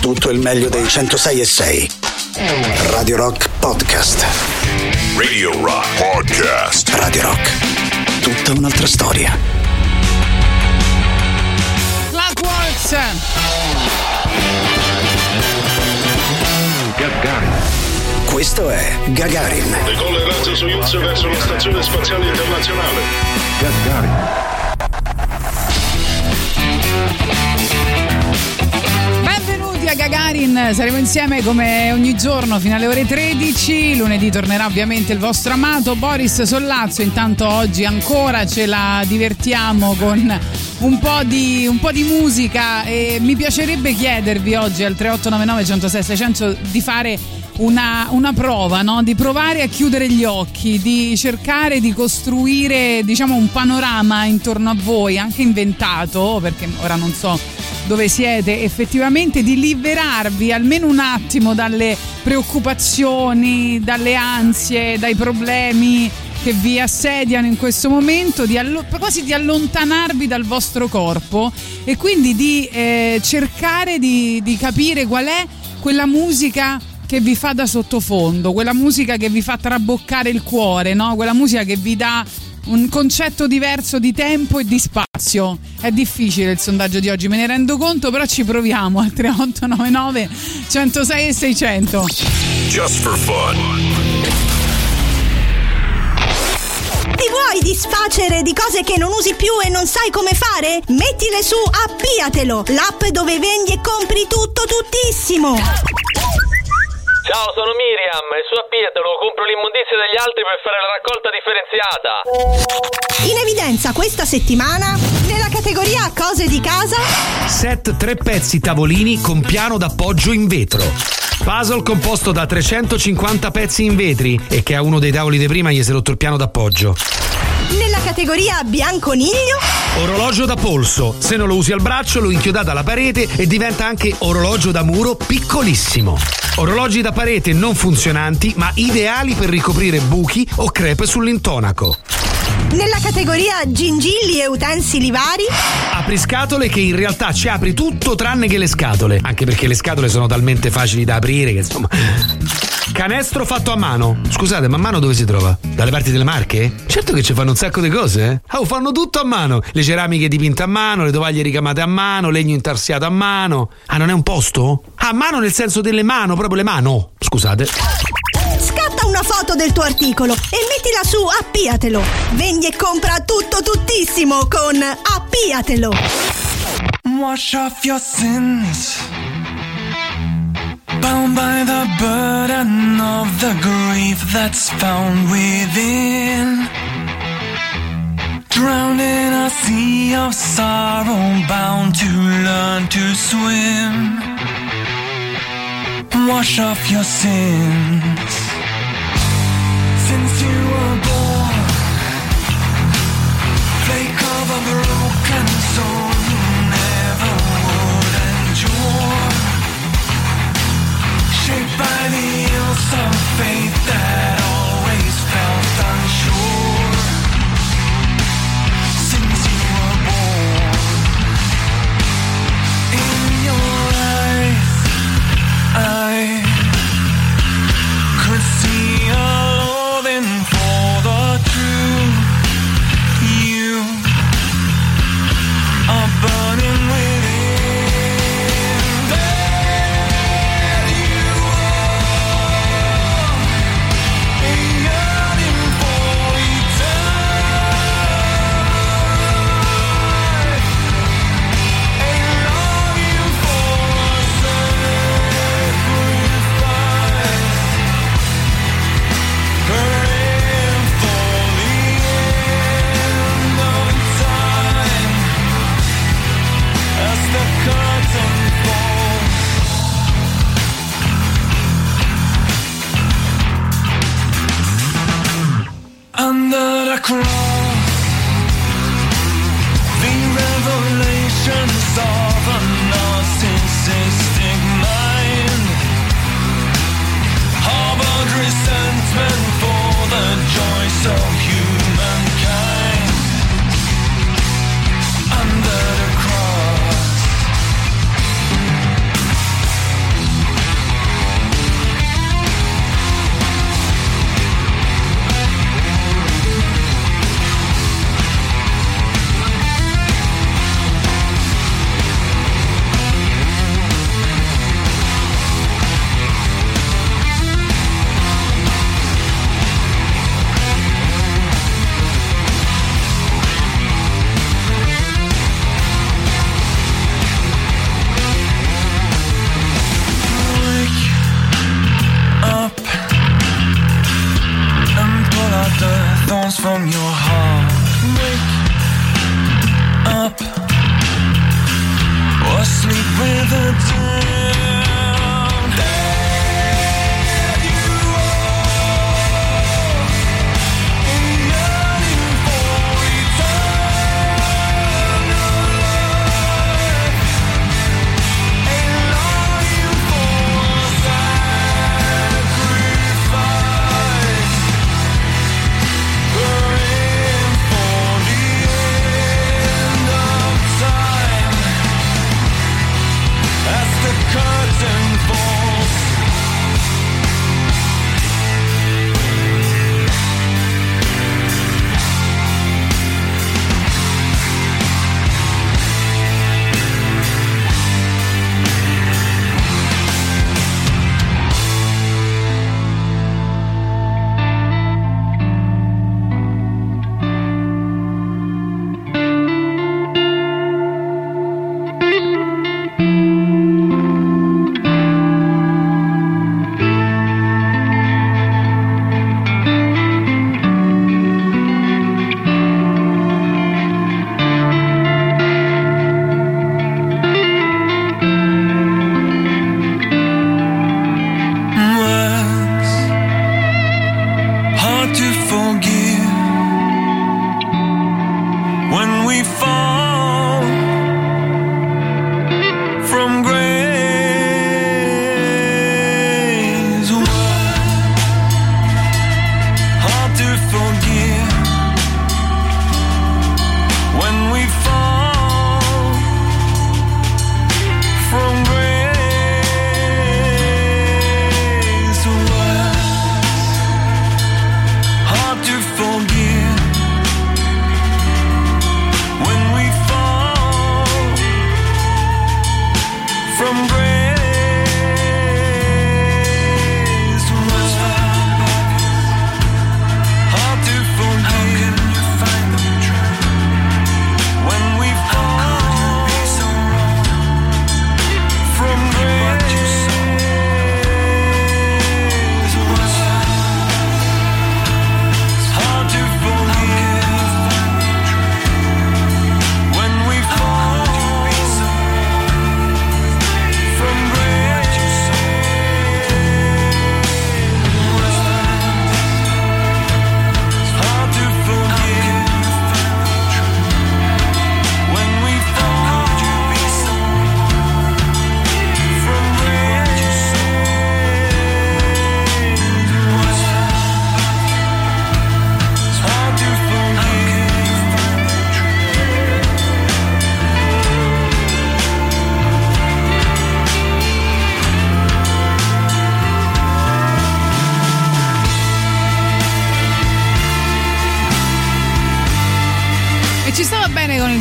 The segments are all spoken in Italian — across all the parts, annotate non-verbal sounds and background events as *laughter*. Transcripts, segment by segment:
tutto il meglio dei 106 e 6. Radio Rock Podcast. Radio Rock Podcast. Radio Rock. Tutta un'altra storia. La Waltz. Gagarin. Questo è Gagarin. Decolla il razzo Soyuz verso la stazione spaziale internazionale. Gagarin. Benvenuti a Gagarin, saremo insieme come ogni giorno fino alle ore 13. Lunedì tornerà ovviamente il vostro amato Boris Sollazzo. Intanto oggi ancora ce la divertiamo con un po' di, un po di musica e mi piacerebbe chiedervi oggi al 3899 106 600 di fare una, una prova, no? di provare a chiudere gli occhi, di cercare di costruire diciamo, un panorama intorno a voi, anche inventato, perché ora non so dove siete, effettivamente di liberarvi almeno un attimo dalle preoccupazioni, dalle ansie, dai problemi che vi assediano in questo momento, di allo- quasi di allontanarvi dal vostro corpo e quindi di eh, cercare di, di capire qual è quella musica che vi fa da sottofondo, quella musica che vi fa traboccare il cuore, no? quella musica che vi dà un concetto diverso di tempo e di spazio. È difficile il sondaggio di oggi, me ne rendo conto, però ci proviamo al 3899 106 e 600. Just for fun. Ti vuoi disfacere di cose che non usi più e non sai come fare? Mettile su Appiatelo, l'app dove vendi e compri tutto tuttissimo. Ciao, sono Miriam e su Appiatelo compro l'immondizia degli altri per fare la raccolta differenziata. In evidenza questa settimana, nella categoria cose di casa, Set tre pezzi tavolini con piano d'appoggio in vetro. Puzzle composto da 350 pezzi in vetri e che a uno dei tavoli di prima gli si è rotto il piano d'appoggio. nella categoria bianconiglio, Orologio da polso. Se non lo usi al braccio lo inchiodate alla parete e diventa anche orologio da muro piccolissimo. Orologi da parete non funzionanti ma ideali per ricoprire buchi o crepe sull'intonaco. nella categoria gingilli e utensili vari, Apri scatole che in realtà ci apri tutto tranne che le scatole. Anche perché le scatole sono talmente facili da aprire che insomma. Canestro fatto a mano. Scusate, ma a mano dove si trova? Dalle parti delle Marche? Certo che ci fanno un sacco di cose, eh? Oh, fanno tutto a mano. Le ceramiche dipinte a mano, le tovaglie ricamate a mano, legno intarsiato a mano. Ah, non è un posto? Ah, a mano nel senso delle mano, proprio le mano. Scusate. scatta una foto del tuo articolo e mettila su Appiatelo. Vendi e compra tutto tuttissimo con Appiatelo. Wash off your sins. Bound by the burden of the grief that's found within. Drowned in a sea of sorrow, bound to learn to swim. Wash off your sins. Since of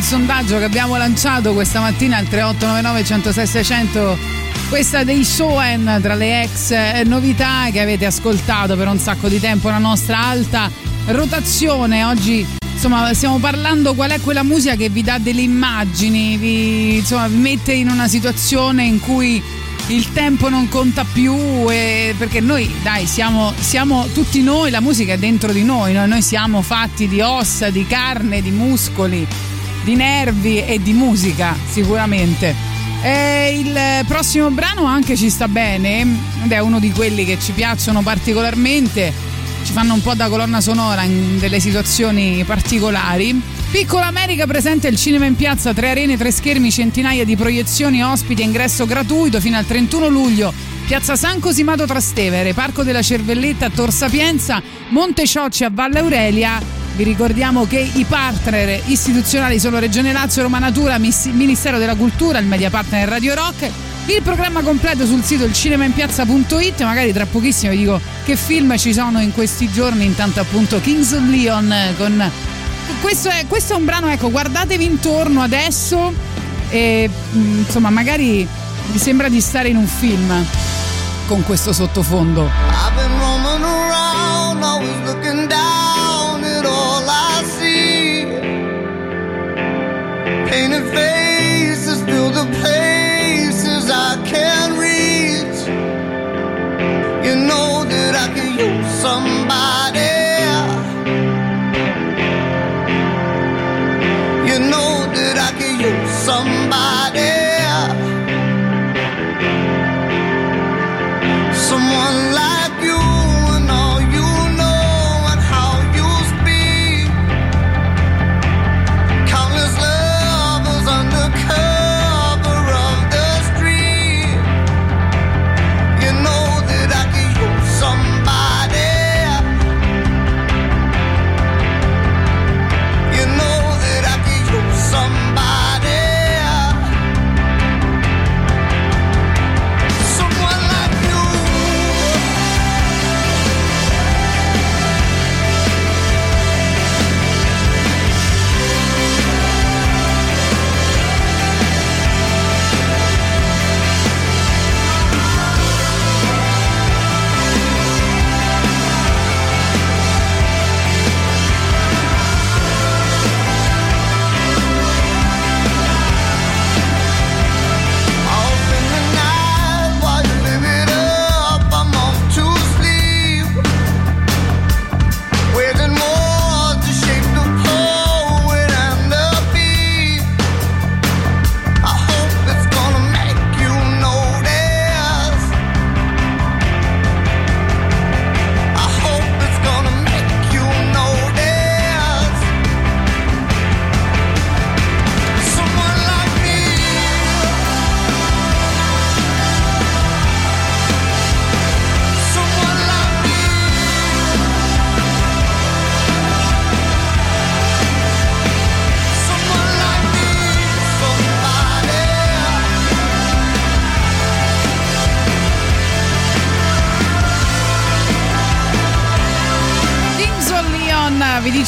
sondaggio che abbiamo lanciato questa mattina al 3899 106 600 questa dei Soen tra le ex eh, novità che avete ascoltato per un sacco di tempo la nostra alta rotazione. Oggi insomma stiamo parlando qual è quella musica che vi dà delle immagini vi, insomma, mette in una situazione in cui il tempo non conta più e- perché noi dai siamo, siamo tutti noi la musica è dentro di noi no? noi siamo fatti di ossa di carne di muscoli di nervi e di musica sicuramente e il prossimo brano anche ci sta bene ed è uno di quelli che ci piacciono particolarmente ci fanno un po' da colonna sonora in delle situazioni particolari. Piccola America presenta il cinema in piazza, tre arene, tre schermi, centinaia di proiezioni, ospiti, ingresso gratuito fino al 31 luglio. Piazza San Cosimato Trastevere, Parco della Cervelletta a Tor Sapienza, Monte Ciocci a Valle Aurelia. Vi ricordiamo che i partner istituzionali sono Regione Lazio, Roma Natura, Ministero della Cultura, il media partner Radio Rock. Il programma completo sul sito ilcinemainpiazza.it, magari tra pochissimo vi dico che film ci sono in questi giorni, intanto appunto Kings of Leon con... Questo è, questo è un brano, ecco, guardatevi intorno adesso e mh, insomma magari vi sembra di stare in un film con questo sottofondo. The places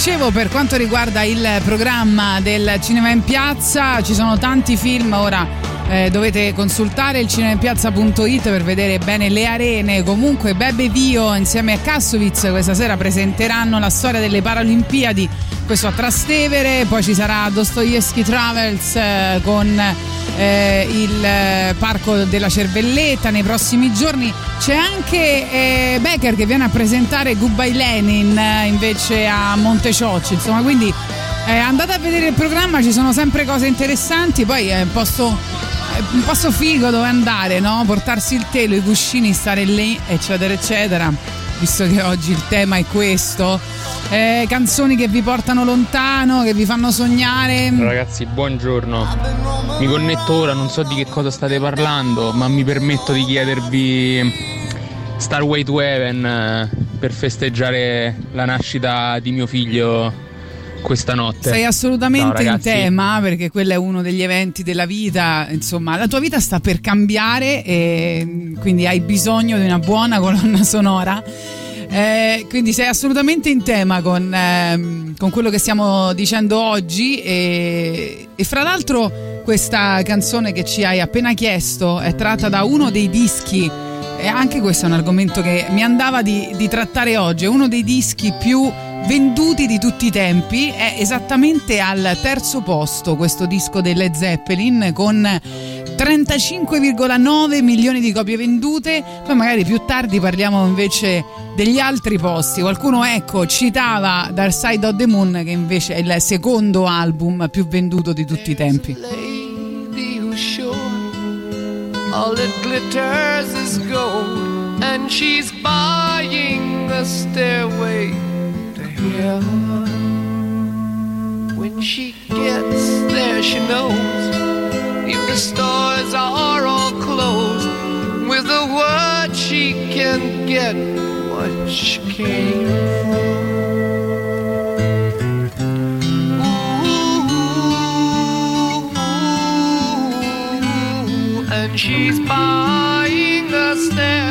dicevo per quanto riguarda il programma del Cinema in Piazza, ci sono tanti film ora. Eh, dovete consultare il cinemainpiazza.it per vedere bene le arene. Comunque, Bebe Vio insieme a Kassovitz questa sera presenteranno la storia delle Paralimpiadi. Questo a Trastevere, poi ci sarà Dostoevsky Travels eh, con eh, il eh, Parco della Cervelletta nei prossimi giorni. C'è anche eh, Becker che viene a presentare Goodbye Lenin eh, invece a Monteciocci, insomma, quindi eh, andate a vedere il programma, ci sono sempre cose interessanti, poi è un posto, un posto figo dove andare, no? Portarsi il telo, i cuscini, stare lì, eccetera, eccetera. Visto che oggi il tema è questo. Eh, canzoni che vi portano lontano, che vi fanno sognare. Ragazzi, buongiorno. Mi connetto ora, non so di che cosa state parlando, ma mi permetto di chiedervi Starway to Heaven eh, per festeggiare la nascita di mio figlio questa notte. Sei assolutamente Ciao, in tema perché quello è uno degli eventi della vita, insomma, la tua vita sta per cambiare e quindi hai bisogno di una buona colonna sonora. Eh, quindi sei assolutamente in tema con, ehm, con quello che stiamo dicendo oggi e, e fra l'altro questa canzone che ci hai appena chiesto è tratta da uno dei dischi e anche questo è un argomento che mi andava di, di trattare oggi, è uno dei dischi più venduti di tutti i tempi, è esattamente al terzo posto questo disco dei Led Zeppelin con 35,9 milioni di copie vendute, poi magari più tardi parliamo invece degli altri posti. Qualcuno ecco citava Dark Side of the Moon che invece è il secondo album più venduto di tutti i tempi. all that glitters is gold, and she's buying the stairway heaven. When she gets there, she knows if the stores are all closed, with a word she can get what she came Ooh, and she's buying a stairway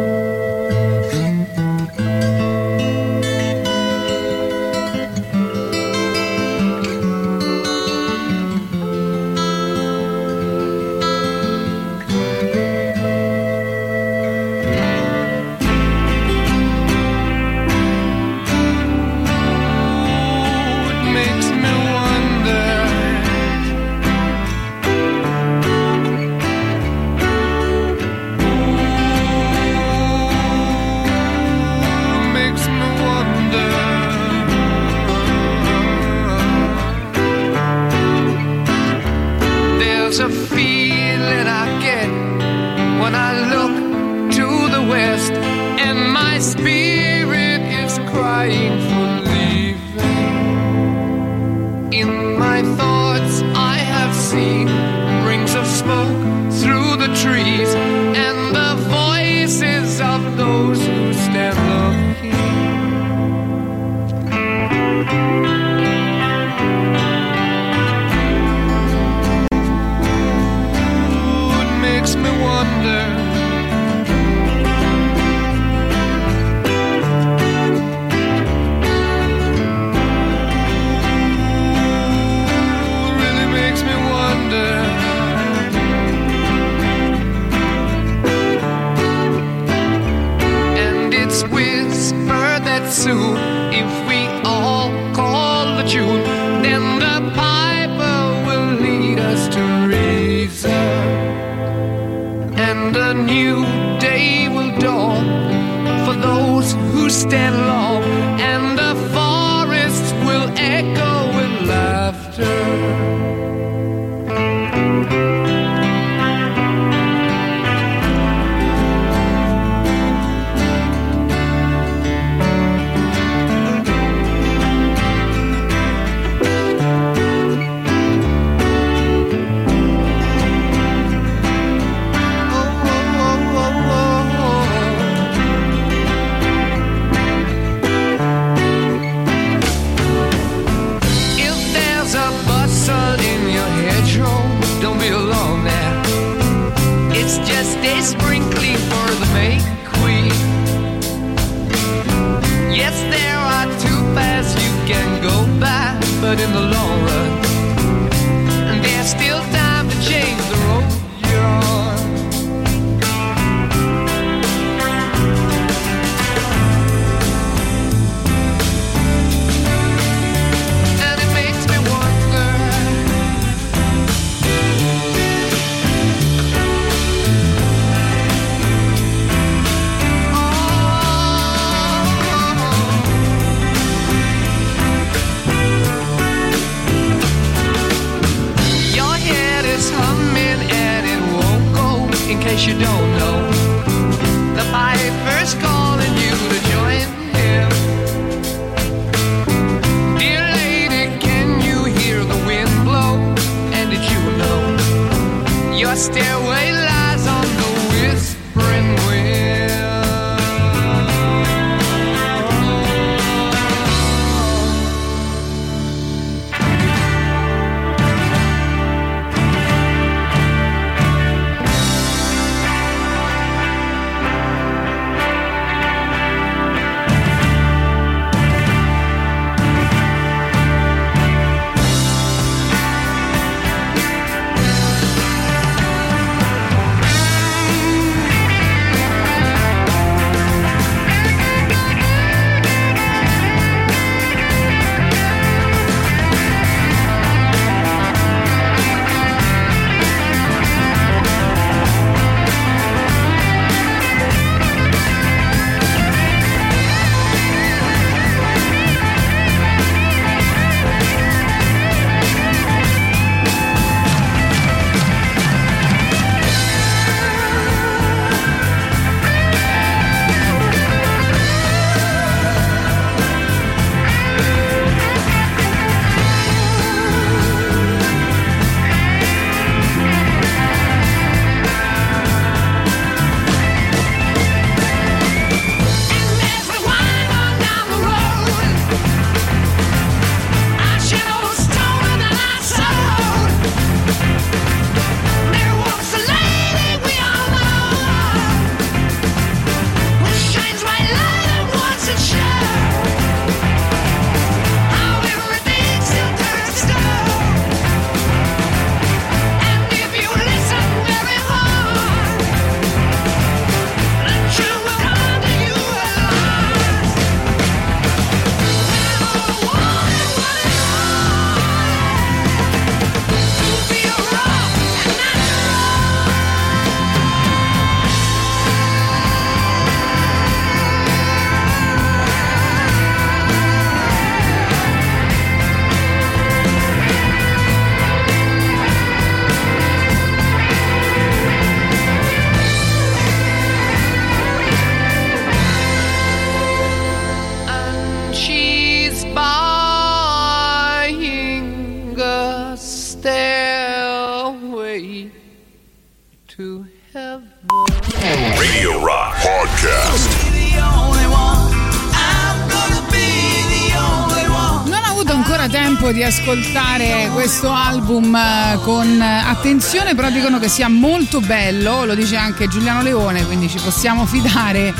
Ascoltare questo album eh, con attenzione, però dicono che sia molto bello, lo dice anche Giuliano Leone, quindi ci possiamo fidare.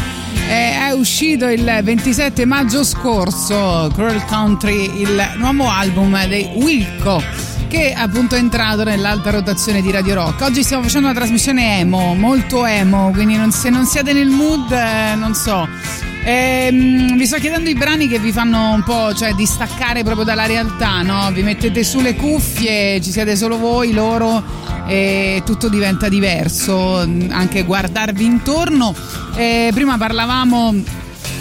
Eh, È uscito il 27 maggio scorso, Cruel Country, il nuovo album dei Wilco che è appunto entrato nell'alta rotazione di Radio Rock. Oggi stiamo facendo una trasmissione emo, molto emo, quindi non- se non siete nel mood, eh, non so. Ehm, vi sto chiedendo i brani che vi fanno un po' cioè, distaccare proprio dalla realtà, no? Vi mettete su le cuffie, ci siete solo voi, loro e tutto diventa diverso, anche guardarvi intorno. Eh, prima parlavamo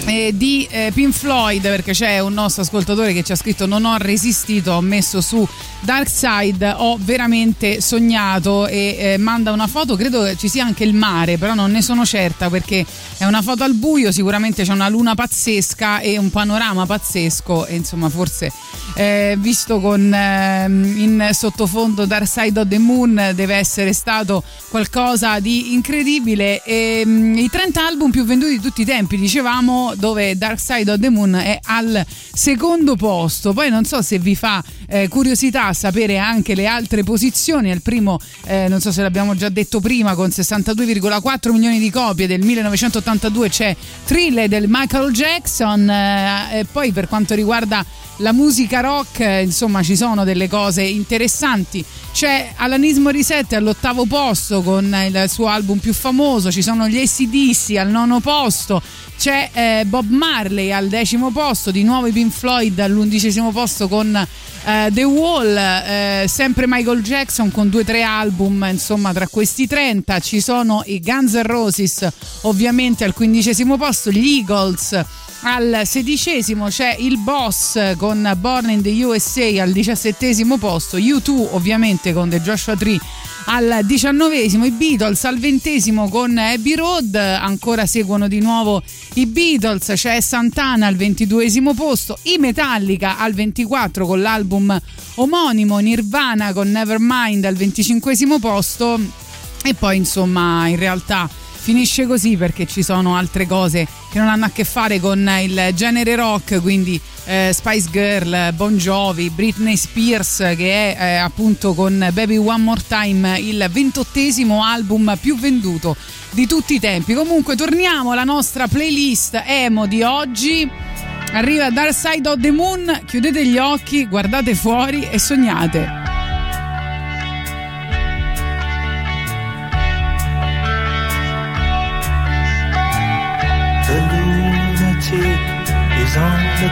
eh, di eh, Pink Floyd perché c'è un nostro ascoltatore che ci ha scritto non ho resistito ho messo su Dark Side ho veramente sognato e eh, manda una foto. Credo ci sia anche il mare però non ne sono certa perché è una foto al buio sicuramente c'è una luna pazzesca e un panorama pazzesco e insomma forse eh, visto con ehm, in sottofondo Dark Side of the Moon deve essere stato qualcosa di incredibile. E, mm, i 30 album più venduti di tutti i tempi dicevamo dove Dark Side of the Moon è al secondo posto. Poi non so se vi fa eh, curiosità sapere anche le altre posizioni. Al primo eh, non so se l'abbiamo già detto prima con 62,4 milioni di copie del 1982 c'è Thriller del Michael Jackson eh, poi per quanto riguarda la musica rock, insomma, ci sono delle cose interessanti. C'è Alanis Morissette all'ottavo posto con il suo album più famoso, ci sono gli ACDC al nono posto, c'è eh, Bob Marley al decimo posto, di nuovo i Pink Floyd all'undicesimo posto con eh, The Wall, eh, sempre Michael Jackson con due o tre album, insomma, tra questi 30 ci sono i Guns N' Roses, ovviamente al quindicesimo posto, gli Eagles al sedicesimo c'è il boss con Born in the USA al diciassettesimo posto, U2 ovviamente con The Joshua Tree al diciannovesimo, i Beatles al ventesimo con Abbey Road, ancora seguono di nuovo i Beatles, c'è Santana al ventiduesimo posto, i Metallica al 24 con l'album omonimo, Nirvana con Nevermind al venticinquesimo posto e poi insomma in realtà finisce così perché ci sono altre cose che non hanno a che fare con il genere rock, quindi eh, Spice Girl, Bon Jovi, Britney Spears che è eh, appunto con Baby One More Time il ventottesimo album più venduto di tutti i tempi. Comunque torniamo alla nostra playlist emo di oggi. Arriva Dark Side of the Moon, chiudete gli occhi, guardate fuori e sognate.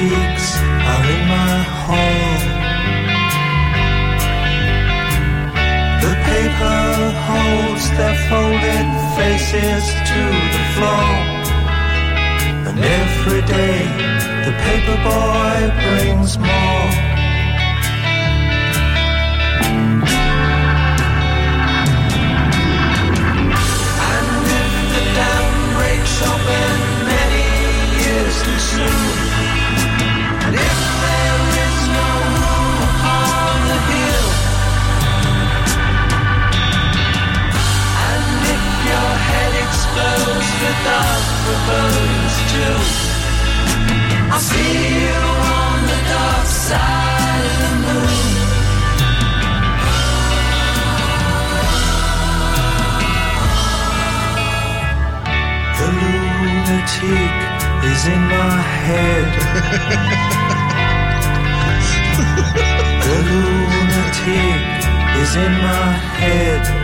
Lunatics are in my hall. The paper holds their folded faces to the floor. And every day the paper boy brings more. The bones too, I'll see you on the dark side of the moon. The lunatic is in my head. the lunatic is in my head.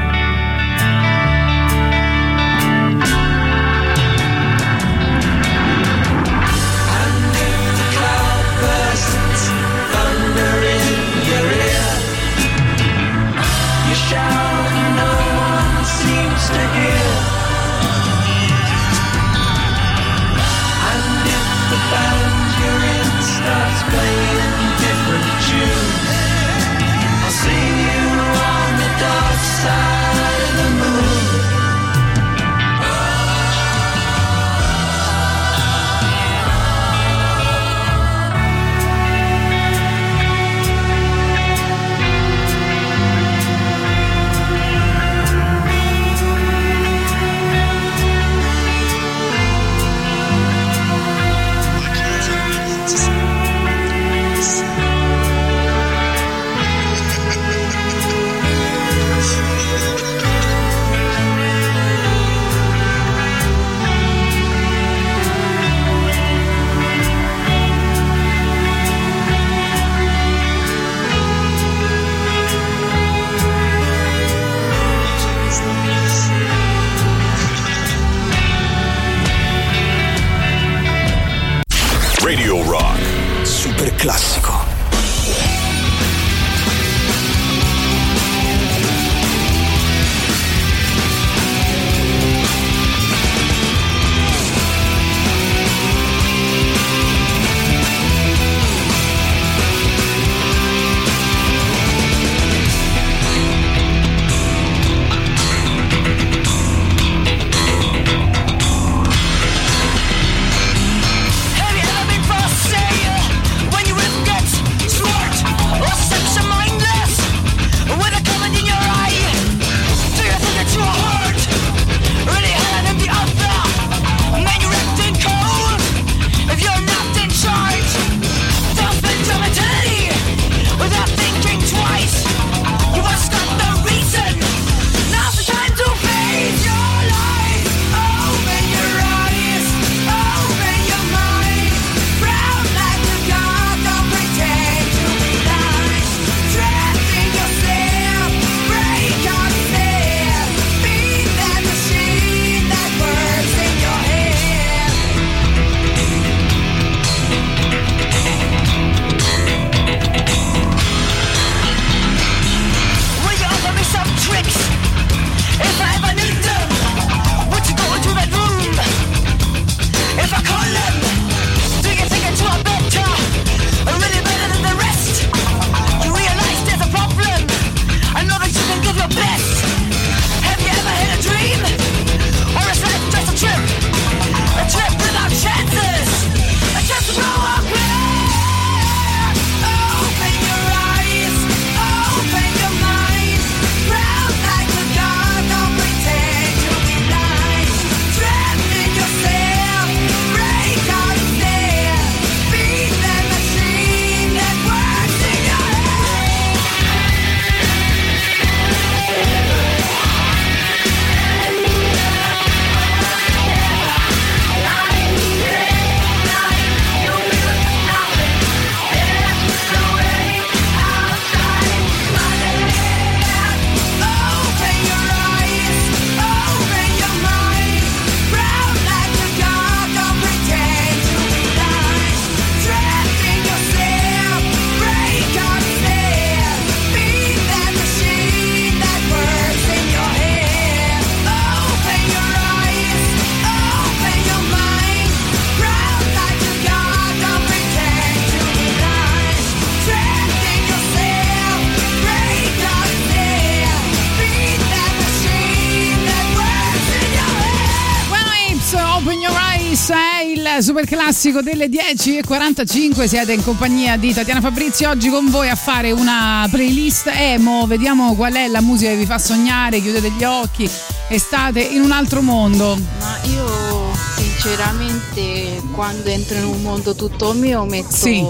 Classico delle 10.45. Siete in compagnia di Tatiana Fabrizi oggi con voi a fare una playlist emo. Vediamo qual è la musica che vi fa sognare. Chiudete gli occhi e state in un altro mondo. Ma io sinceramente quando entro in un mondo tutto mio metto Sì.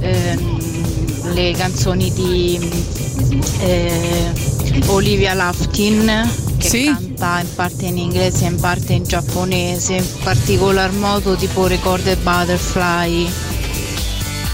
ehm, le canzoni di eh, Olivia Lafkin che Sì. Canta in parte in inglese e in parte in giapponese, in particolar modo tipo Recorded Butterfly.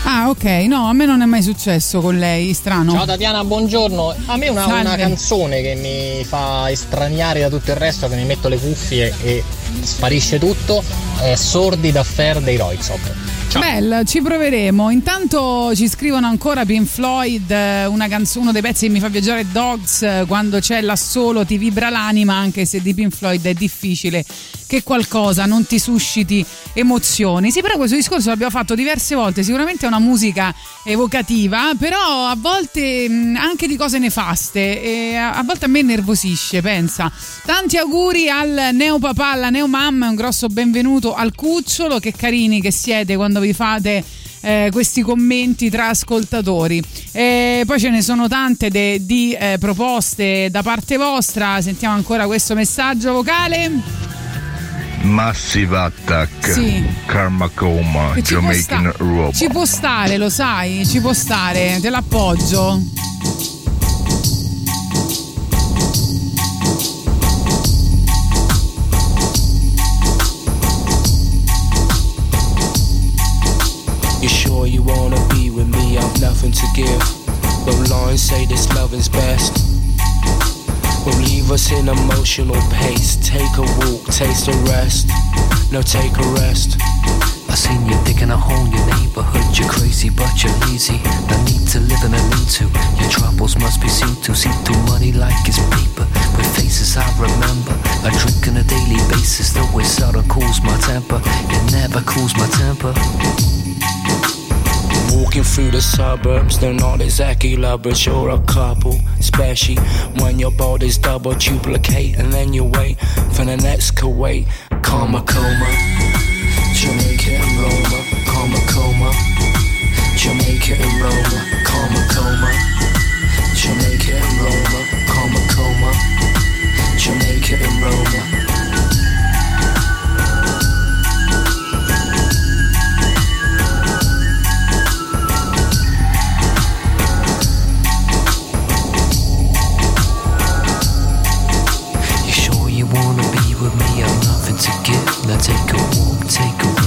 Ah, ok. No, a me non è mai successo con lei. Strano. Ciao Tatiana, buongiorno. A me una, una canzone che mi fa estraniare da tutto il resto, che mi metto le cuffie e sparisce tutto, è Sordi d'Affair dei Roixop. Bella, ci proveremo. Intanto ci scrivono ancora Pink Floyd, eh, una canzo- uno dei pezzi che mi fa viaggiare Dogs, eh, quando c'è l'assolo ti vibra l'anima, anche se di Pink Floyd è difficile che qualcosa non ti susciti emozioni. Sì, però questo discorso l'abbiamo fatto diverse volte, sicuramente è una musica evocativa, però a volte anche di cose nefaste e a, volte a me nervosisce, pensa. Tanti auguri al neopapà, alla neomamma, un grosso benvenuto al cucciolo, che carini che siete quando vi fate eh, questi commenti tra ascoltatori. E poi ce ne sono tante de- di eh, proposte da parte vostra. Sentiamo ancora questo messaggio vocale. Massive Attack, Sì. Karma Coma, ci può, Jamaican sta- Robot. ci può stare, lo sai, ci può stare, te l'appoggio. You sure you wanna be with me? I've nothing to give. But lines say this loving's best. Will leave us in emotional pace. Take a walk, taste a rest. No, take a rest. I seen you digging a hole in your neighborhood. You're crazy, but you're lazy. No need to live and I need to. Your troubles must be seen to. See through money like it's paper. With faces I remember. I drink on a daily basis, though it seldom cools my temper. It never cools my temper. Walking through the suburbs, they're not exactly lovers, you're a couple. Especially when your body's double duplicate, and then you wait for the next Kuwait. Karma coma, Jamaica and Roma. Karma coma, Jamaica and Roma. Karma coma, Jamaica and Roma. Karma coma, Jamaica and Roma. Now take a walk, take a rest,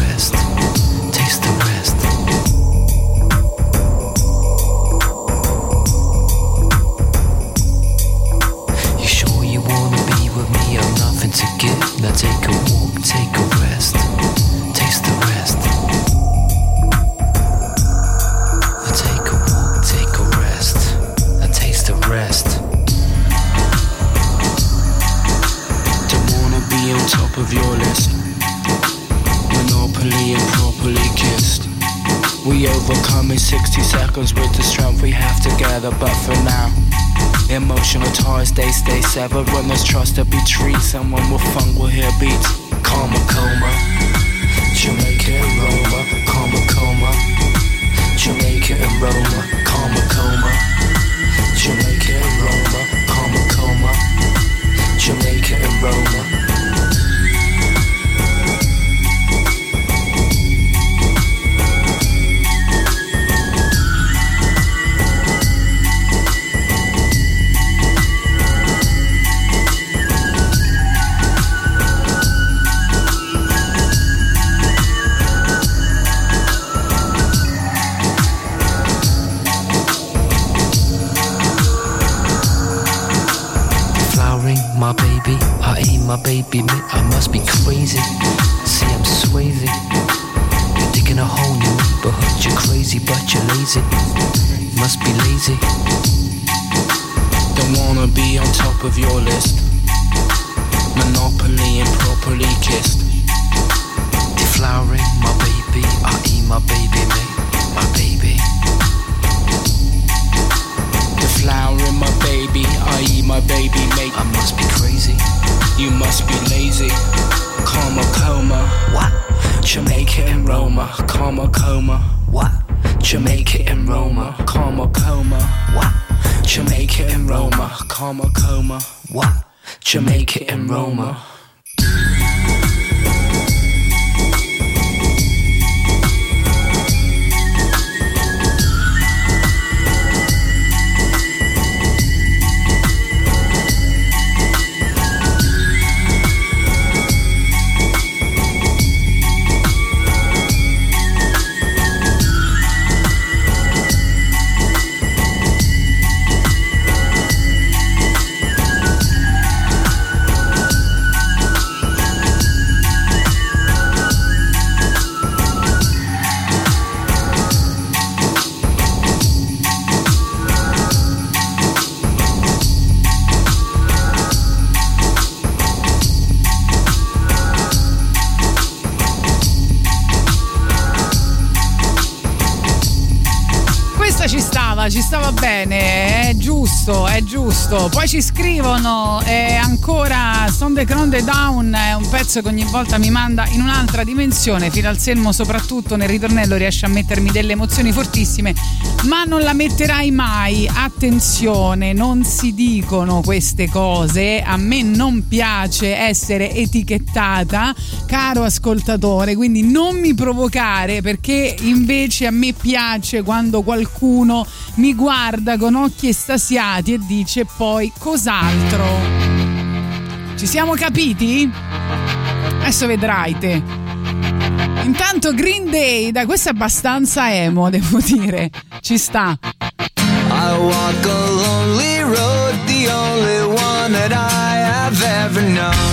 60 with the strength we have together, but for now. Emotional ties, they stay severed when there's trust to be treated. Someone with funk will hear beats. Karma coma, Jamaica and Roma. Karma coma, Jamaica and Roma. Karma coma, Jamaica and Roma. Karma coma, Jamaica and Roma. I eat my baby meat. I must be crazy. See, I'm swayzy. You're digging a hole your neighborhood. You're crazy, but you're lazy. Must be lazy. Don't wanna be on top of your list. Monopoly and properly kissed. Deflowering, my baby, I eat my baby meat. My baby. Deflowering, my baby, I eat my baby mate. I must be crazy. You must be lazy. Karma coma. What? Jamaica and Roma. Karma coma. What? Jamaica and Roma. Karma coma. What? Jamaica and Roma. Karma coma. What? Jamaica and Roma. Giusto. Poi ci scrivono e ancora Son the Crown the Down è un pezzo che ogni volta mi manda in un'altra dimensione. Fino al selmo, soprattutto nel ritornello, riesce a mettermi delle emozioni fortissime, ma non la metterai mai. Attenzione, non si dicono queste cose. A me non piace essere etichettata, caro ascoltatore, quindi non mi provocare perché invece a me piace quando qualcuno mi guarda con occhi estasiati e dice poi cos'altro. Ci siamo capiti? Adesso vedrai te. Intanto Green Day, da questo è abbastanza emo, devo dire. Ci sta. I walk a lonely road, the only one that I have ever known.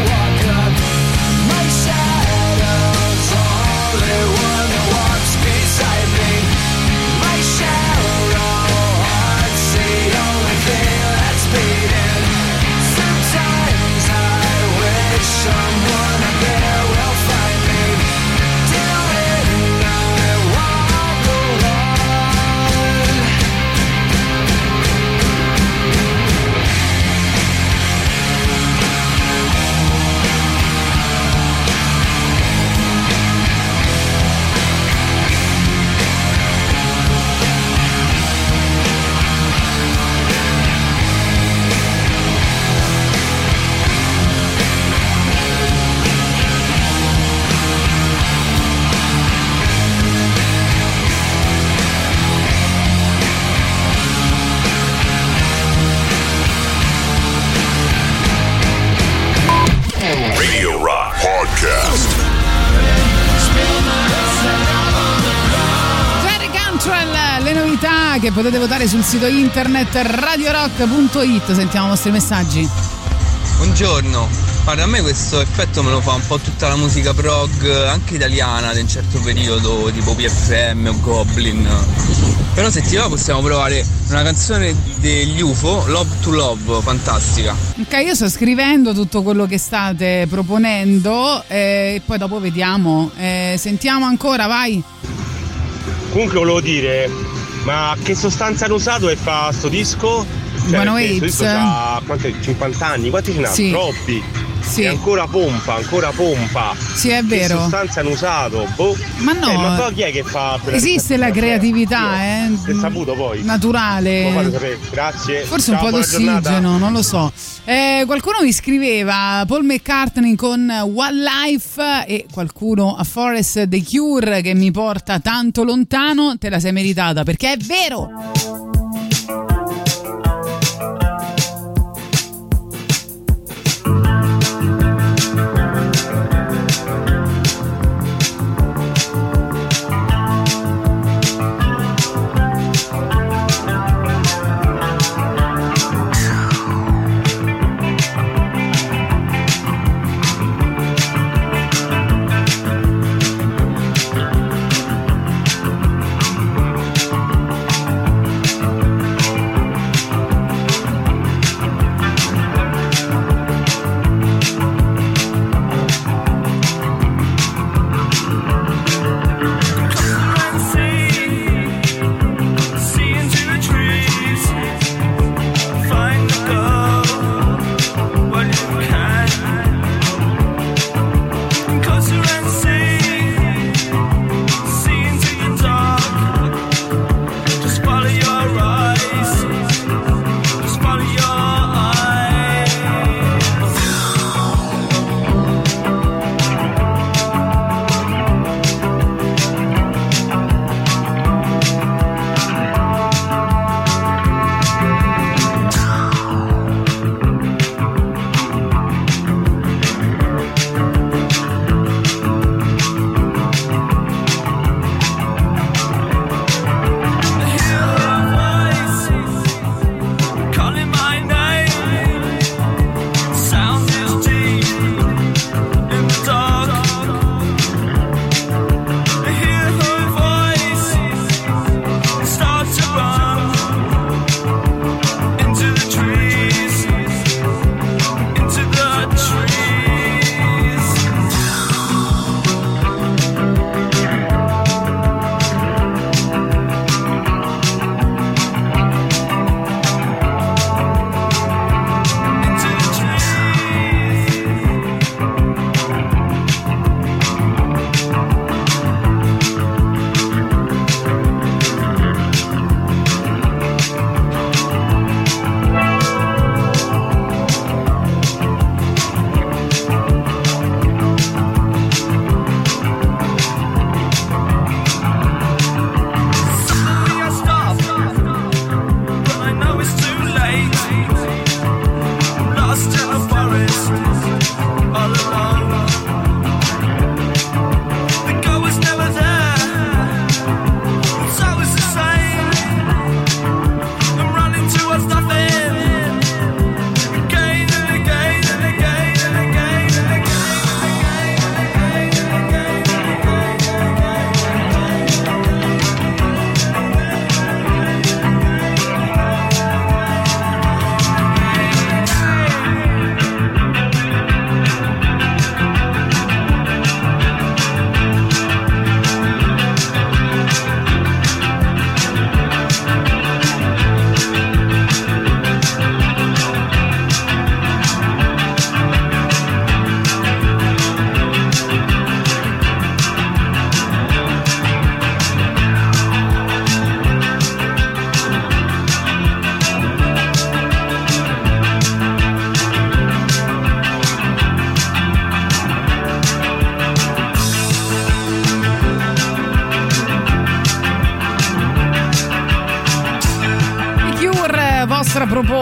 che potete votare sul sito internet radiorock.it. Sentiamo i vostri messaggi. Buongiorno, guarda a me questo effetto me lo fa un po' tutta la musica prog, anche italiana di un certo periodo, tipo PFM o Goblin. Però se ti va possiamo provare una canzone degli UFO, Love to Love, fantastica. Ok, io sto scrivendo tutto quello che state proponendo eh, e poi dopo vediamo. Eh, sentiamo ancora, vai. Comunque volevo dire, ma che sostanza hanno usato e fa sto disco? Perché sto Apes? disco ha quanti- 50 anni, quanti ce n'ha? Sì. Troppi. Sì. Ancora pompa, ancora pompa. Sì, è vero. Che sostanza hanno usato? Boh. Ma no. Eh, ma poi chi è che fa? Esiste la creatività, eh? È saputo poi. Naturale. Grazie. Forse un Ciao, po' buona d'ossigeno, non lo so. Eh, qualcuno mi scriveva Paul McCartney con One Life e qualcuno a Forest The Cure che mi porta tanto lontano. Te la sei meritata perché è vero.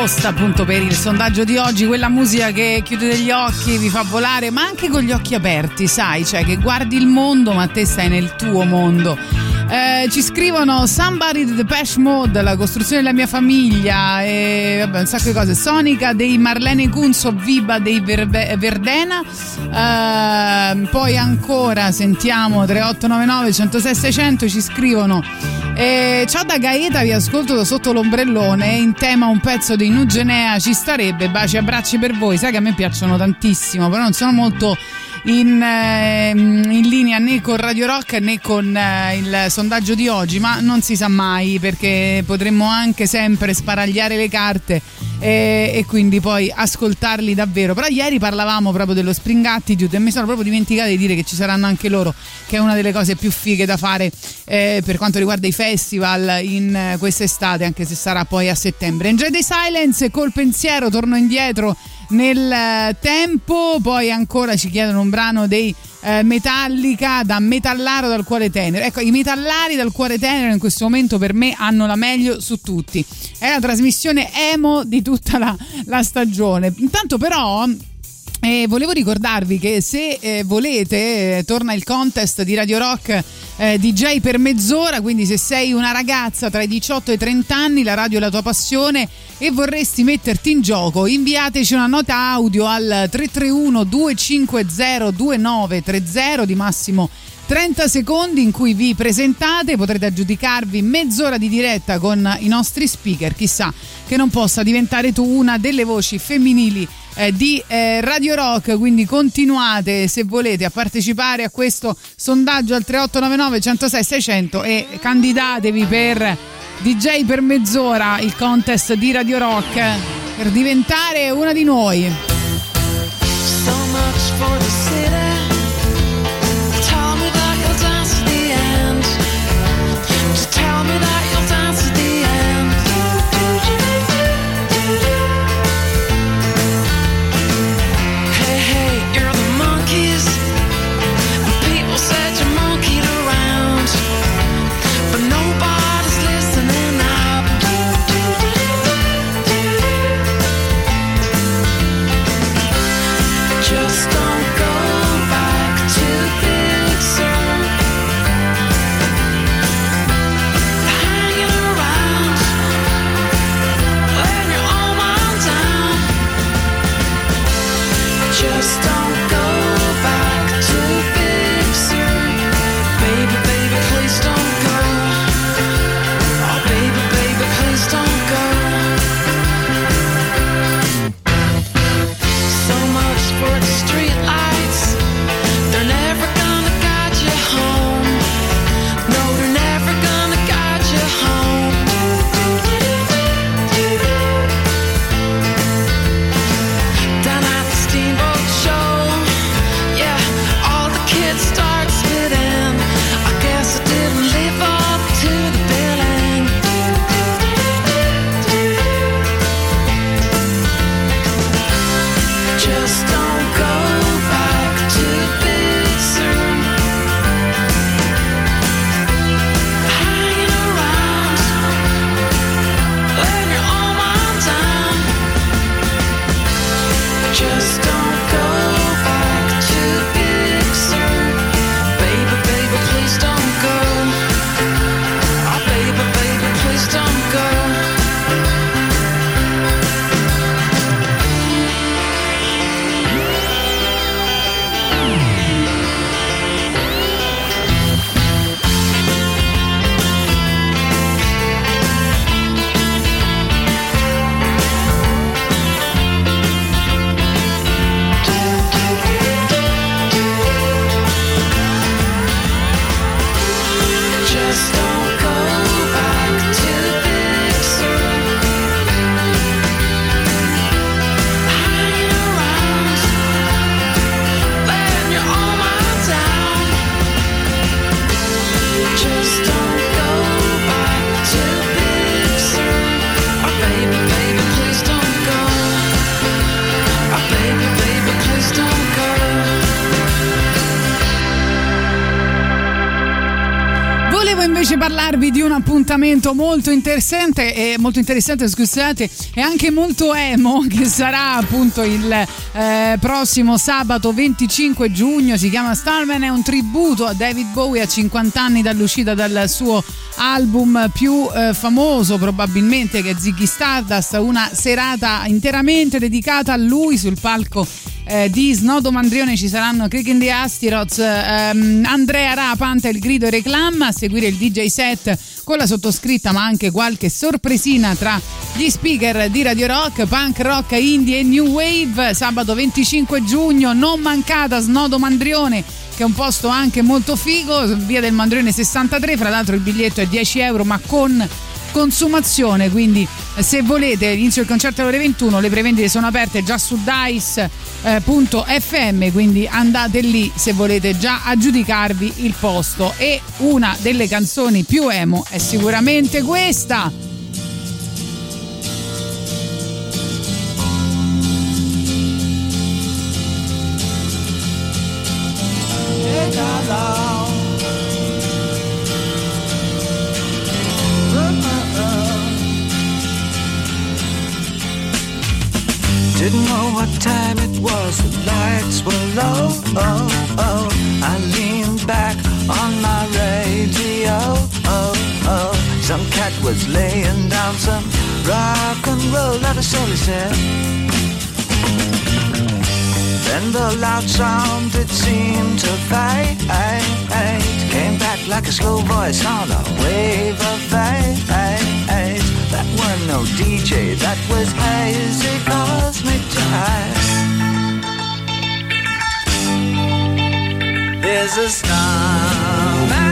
Nostra proposta appunto per il sondaggio di oggi, quella musica che chiudete gli occhi, vi fa volare, ma anche con gli occhi aperti, sai, cioè che guardi il mondo ma te stai nel tuo mondo. Eh, ci scrivono Somebody the Depeche Mode, la costruzione della mia famiglia e vabbè, un sacco di cose. Sonica dei Marlene Kunzo, Viva dei Verve- Verdena. Eh, poi ancora sentiamo 3899 106 600 ci scrivono eh, ciao da Gaeta, vi ascolto da sotto l'ombrellone. In tema un pezzo di Nugenea ci starebbe. Baci e abbracci per voi. Sai che a me piacciono tantissimo, però non sono molto in, eh, in linea né con Radio Rock né con eh, il sondaggio di oggi, ma non si sa mai perché potremmo anche sempre sparagliare le carte e, e quindi poi ascoltarli davvero. Però ieri parlavamo proprio dello Spring Attitude e mi sono proprio dimenticata di dire che ci saranno anche loro, che è una delle cose più fighe da fare eh, per quanto riguarda i festival in eh, quest'estate, anche se sarà poi a settembre. Enjoy the Silence, col pensiero torno indietro nel eh, tempo, poi ancora ci chiedono un brano dei eh, Metallica da metallaro dal cuore tenero. Ecco, i metallari dal cuore tenero in questo momento per me hanno la meglio su tutti. È la trasmissione emo di tutta la, la stagione. Intanto però e volevo ricordarvi che se eh, volete, eh, torna il contest di Radio Rock eh, DJ per mezz'ora, quindi se sei una ragazza tra i 18 e i 30 anni, la radio è la tua passione e vorresti metterti in gioco, inviateci una nota audio al 331 250 2930 di massimo 30 secondi in cui vi presentate, potrete aggiudicarvi mezz'ora di diretta con i nostri speaker, chissà che non possa diventare tu una delle voci femminili eh, di eh, Radio Rock, quindi continuate se volete a partecipare a questo sondaggio al 3899 106 600 e candidatevi per DJ per mezz'ora, il contest di Radio Rock per diventare una di noi. So appuntamento molto interessante e molto interessante, scusate, e anche molto emo *laughs* che sarà appunto il eh, prossimo sabato 25 giugno, si chiama Starman, è un tributo a David Bowie a 50 anni dall'uscita dal suo album più eh, famoso probabilmente che è Ziggy Stardust, una serata interamente dedicata a lui sul palco eh, di Snodo Mandrione ci saranno Crick in the Astiroz, ehm, Andrea Rapanta, il grido e reclam, a seguire il DJ set con la sottoscritta ma anche qualche sorpresina tra gli speaker di Radio Rock, punk rock, indie e new wave, sabato 25 giugno, non mancata Snodo Mandrione che è un posto anche molto figo, via del Mandrione 63, fra l'altro il biglietto è 10 euro ma con consumazione quindi eh, se volete inizio il concerto alle ore 21 le prevendite sono aperte già su dice.fm quindi andate lì se volete già aggiudicarvi il posto. E una delle canzoni più emo è sicuramente questa Then the loud sound it seemed to fade. Came back like a slow voice on a wave of fate. That were no DJ, that was hazy cosmic jive There's a starman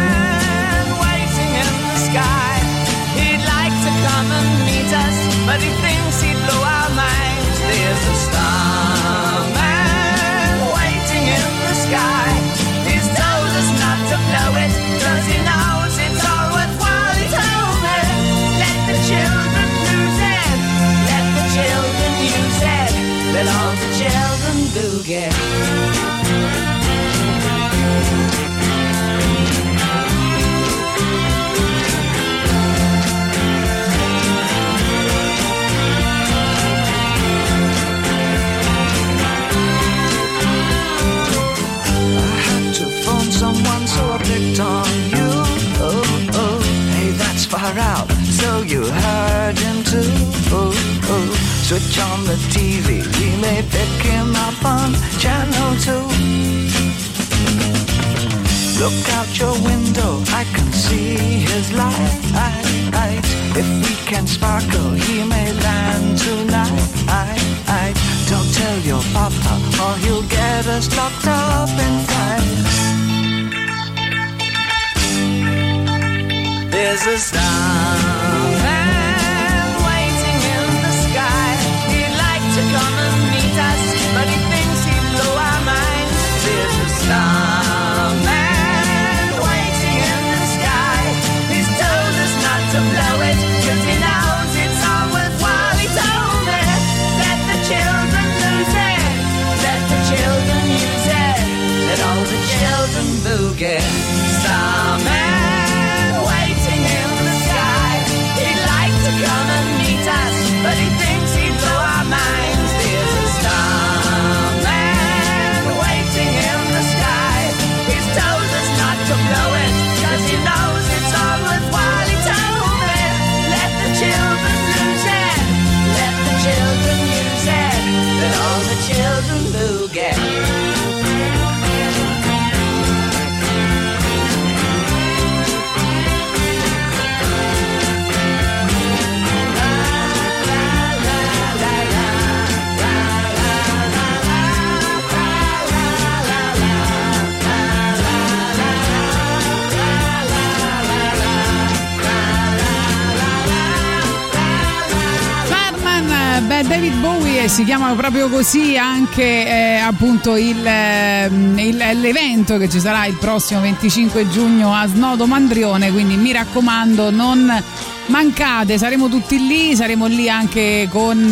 you heard him too. Oh, oh, switch on the TV. We may pick him up on channel two. Look out your window, I can see his light. If we can sparkle, he may land tonight. Don't tell your papa, or he'll get us locked up in fights. There's a starman waiting in the sky. He'd like to come and meet us, but he thinks he'd blow our minds. There's a starman beh, David Bowie si chiama proprio così anche eh, appunto il, ehm, il- l'evento che ci sarà il prossimo 25 giugno a Snodo Mandrione, quindi mi raccomando non mancate, saremo tutti lì, saremo lì anche con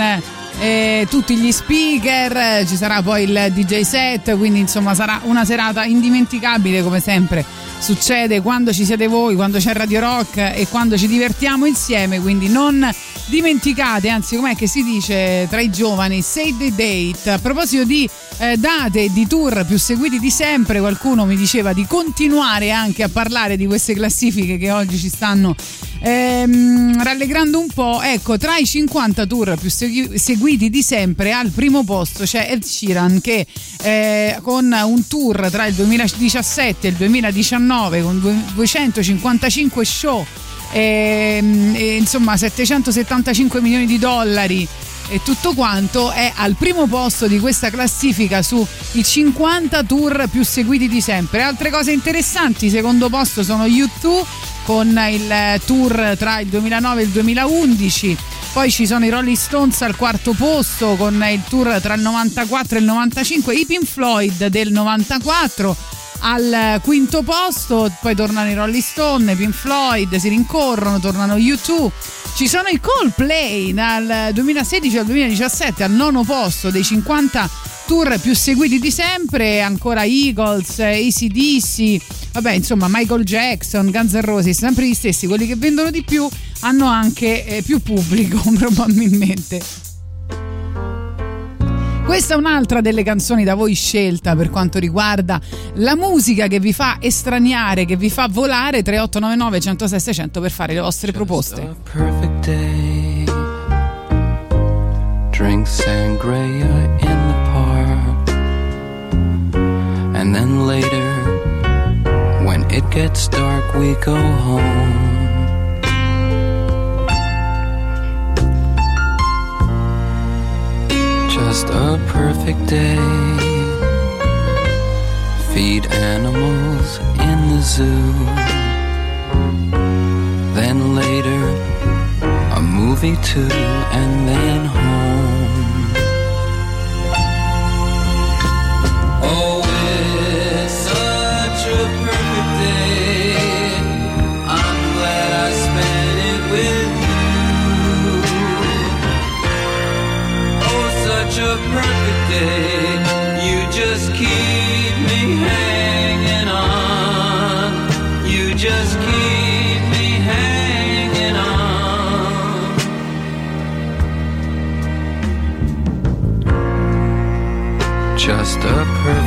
eh, tutti gli speaker, ci sarà poi il DJ set, quindi insomma sarà una serata indimenticabile come sempre succede quando ci siete voi, quando c'è Radio Rock e quando ci divertiamo insieme, quindi non dimenticate, anzi com'è che si dice tra i giovani, save the date. A proposito di eh, date di tour più seguiti di sempre, qualcuno mi diceva di continuare anche a parlare di queste classifiche che oggi ci stanno ehm, rallegrando un po'. Ecco, tra i 50 tour più segui- seguiti di sempre al primo posto c'è Ed Sheeran che eh, con un tour tra il 2017 e il 2019 con due- 255 show ehm, e, insomma 775 milioni di dollari e tutto quanto è al primo posto di questa classifica sui 50 tour più seguiti di sempre. Altre cose interessanti, secondo posto sono U2 con il tour tra il 2009 e il 2011. Poi ci sono i Rolling Stones al quarto posto con il tour tra il 94 e il 95, i Pink Floyd del 94 al quinto posto, poi tornano i Rolling Stone, Pink Floyd, si rincorrono, tornano U2. Ci sono i Coldplay dal 2016 al 2017 al nono posto dei 50 tour più seguiti di sempre, ancora Eagles, ACDC, vabbè insomma Michael Jackson, Guns N' Roses, sempre gli stessi, quelli che vendono di più hanno anche eh, più pubblico *laughs* probabilmente. Questa è un'altra delle canzoni da voi scelta per quanto riguarda la musica che vi fa estraniare, che vi fa volare 3899 106 600 per fare le vostre proposte. perfect day. Drink sangria in the park. And then later, when it gets dark, we go home. Just a perfect day. Feed animals in the zoo. Then later, a movie too, and then home.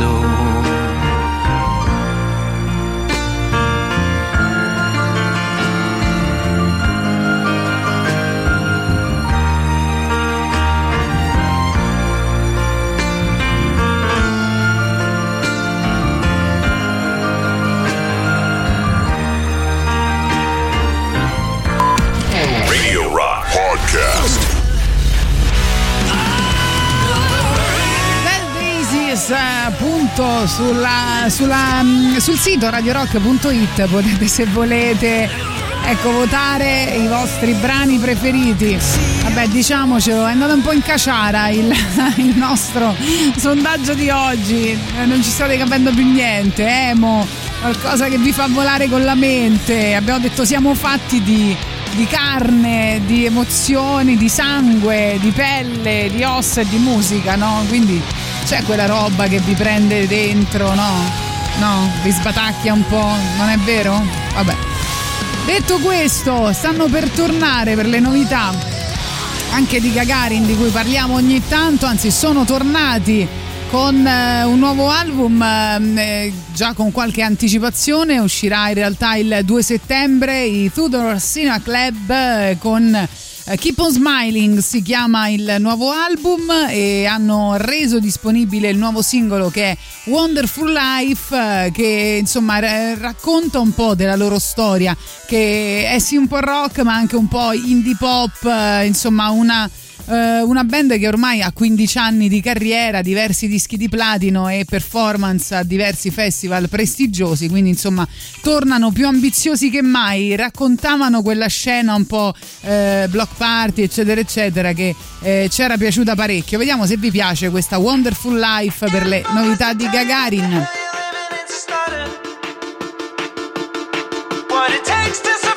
what sulla- sulla, mm, sul sito radiorock.it potete se volete ecco votare i vostri brani preferiti. Vabbè diciamocelo è andato un po' in caciara il, *laughs* il nostro sondaggio di oggi. Eh, non ci state capendo più niente emo qualcosa che vi fa volare con la mente. Abbiamo detto siamo fatti di di carne, di emozioni, di sangue, di pelle, di ossa e di musica, no? Quindi c'è quella roba che vi prende dentro, no? No? Vi sbatacchia un po', non è vero? Vabbè. Detto questo, stanno per tornare per le novità anche di Gagarin di cui parliamo ogni tanto, anzi sono tornati con eh, un nuovo album ehm, eh, già con qualche anticipazione, uscirà in realtà il 2 settembre i Tudor Cinema Club eh, con Keep on Smiling si chiama il nuovo album e hanno reso disponibile il nuovo singolo che è Wonderful Life eh, che insomma racconta un po' della loro storia che è sì un po' rock ma anche un po' indie pop eh, insomma una eh, una band che ormai ha 15 anni di carriera, diversi dischi di platino e performance a diversi festival prestigiosi, quindi insomma tornano più ambiziosi che mai, raccontavano quella scena un po' eh, block party eccetera eccetera che eh, ci era piaciuta parecchio. Vediamo se vi piace questa Wonderful Life per le novità di Gagarin. What it takes to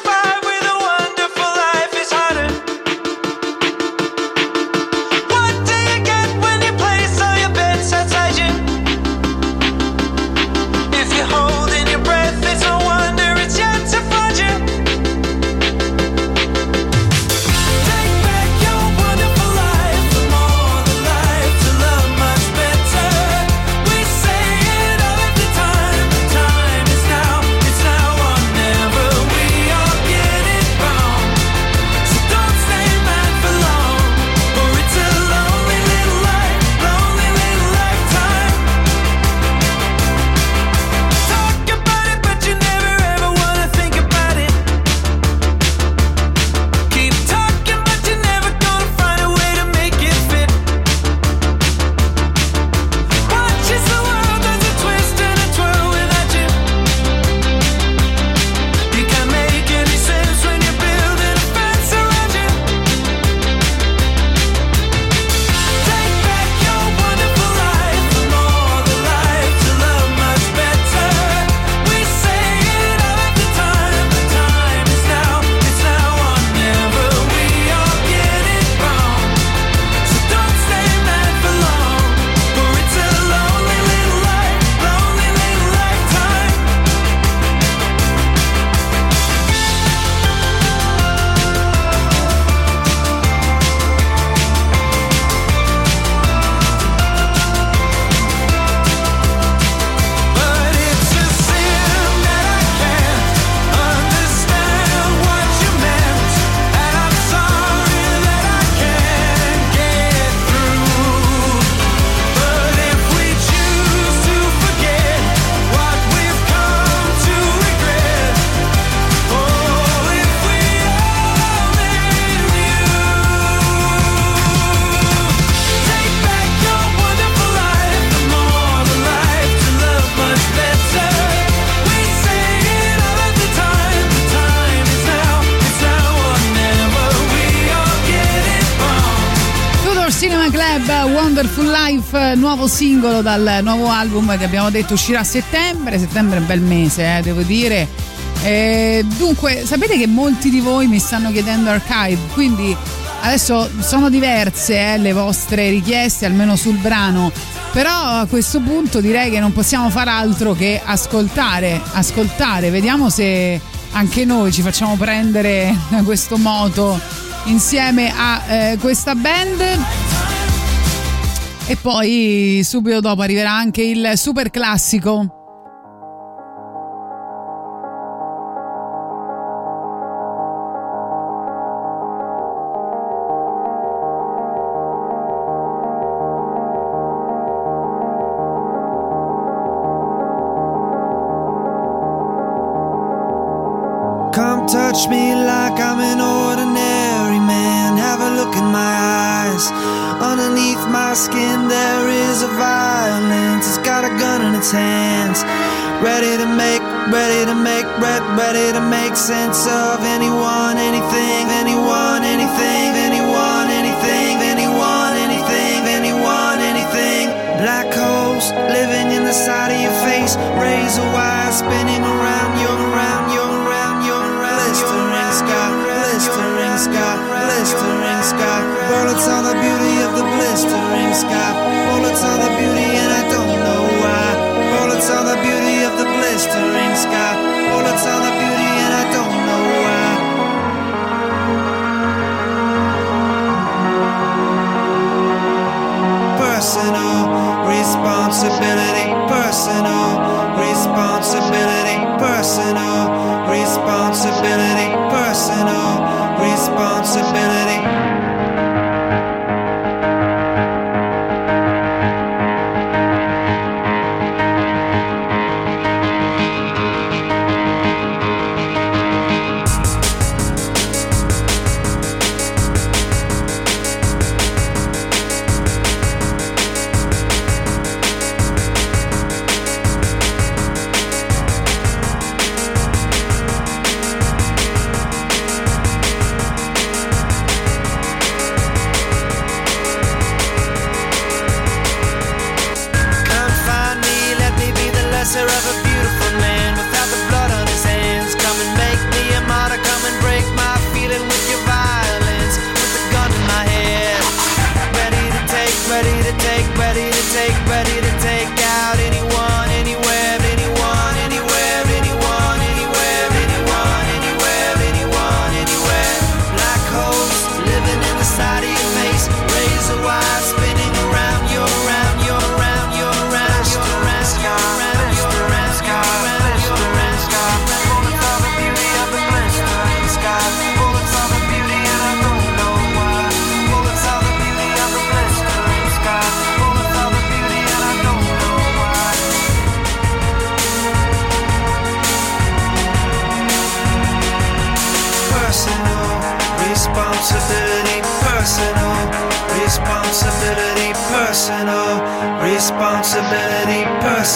Nuovo singolo dal nuovo album che abbiamo detto uscirà a settembre. Settembre è un bel mese, eh, devo dire. Eh, dunque, sapete che molti di voi mi stanno chiedendo archive, quindi adesso sono diverse eh, le vostre richieste, almeno sul brano. Però a questo punto direi che non possiamo far altro che ascoltare, ascoltare, vediamo se anche noi ci facciamo prendere questo moto insieme a eh, questa band. E poi subito dopo arriverà anche il super classico.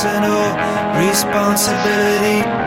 Personal responsibility.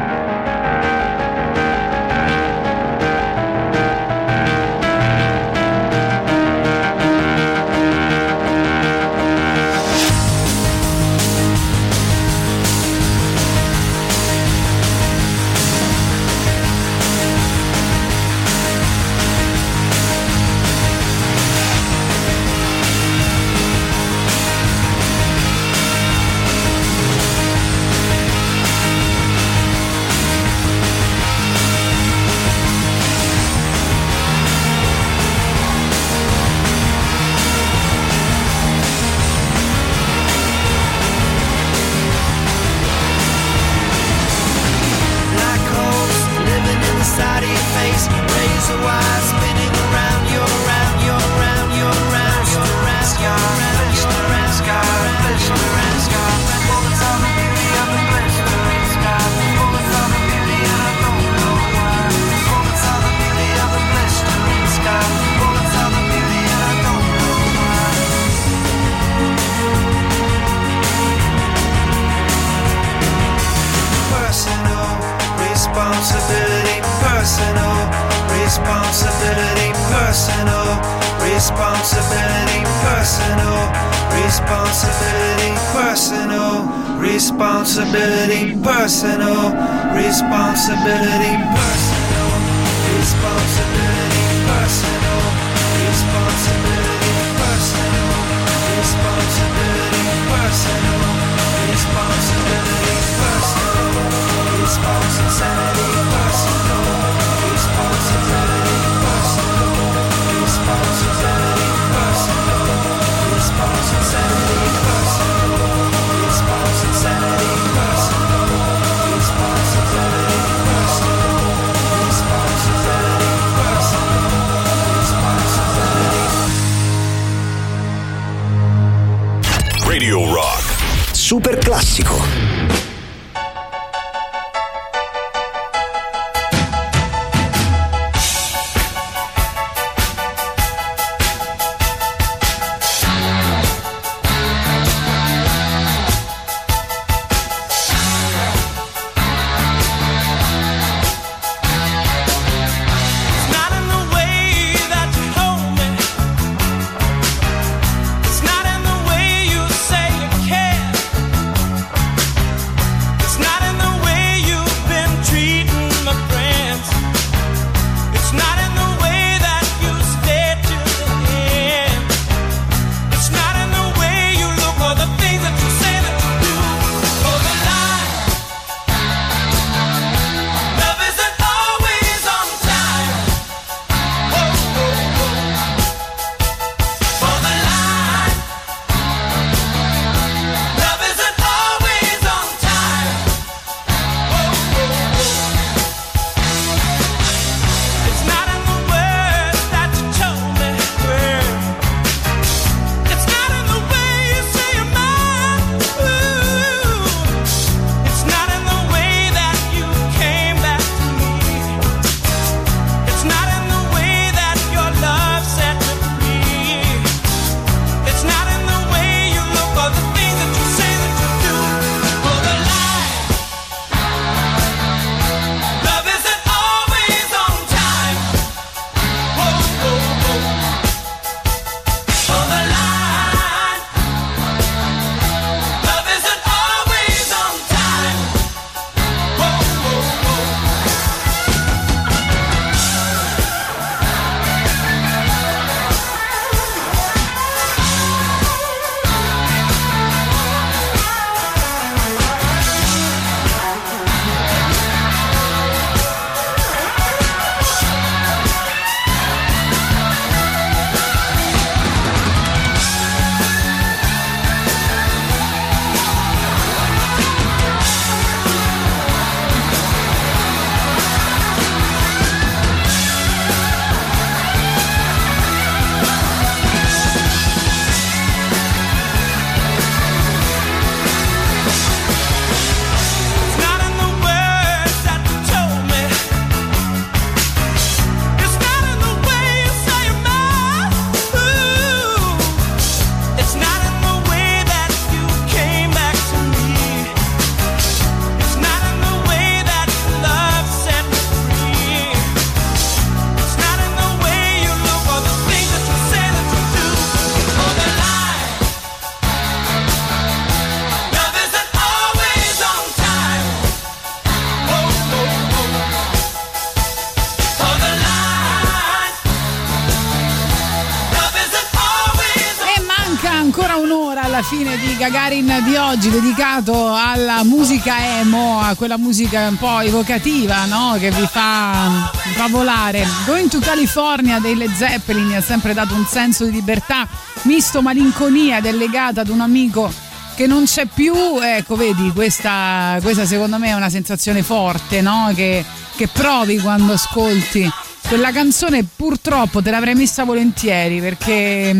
Oggi dedicato alla musica emo, a quella musica un po' evocativa, no? Che vi fa, vi fa volare. Going to California dei Led Zeppelin mi ha sempre dato un senso di libertà, misto malinconia ed è legata ad un amico che non c'è più. Ecco, vedi, questa, questa secondo me è una sensazione forte, no? Che, che provi quando ascolti. Quella canzone purtroppo te l'avrei messa volentieri perché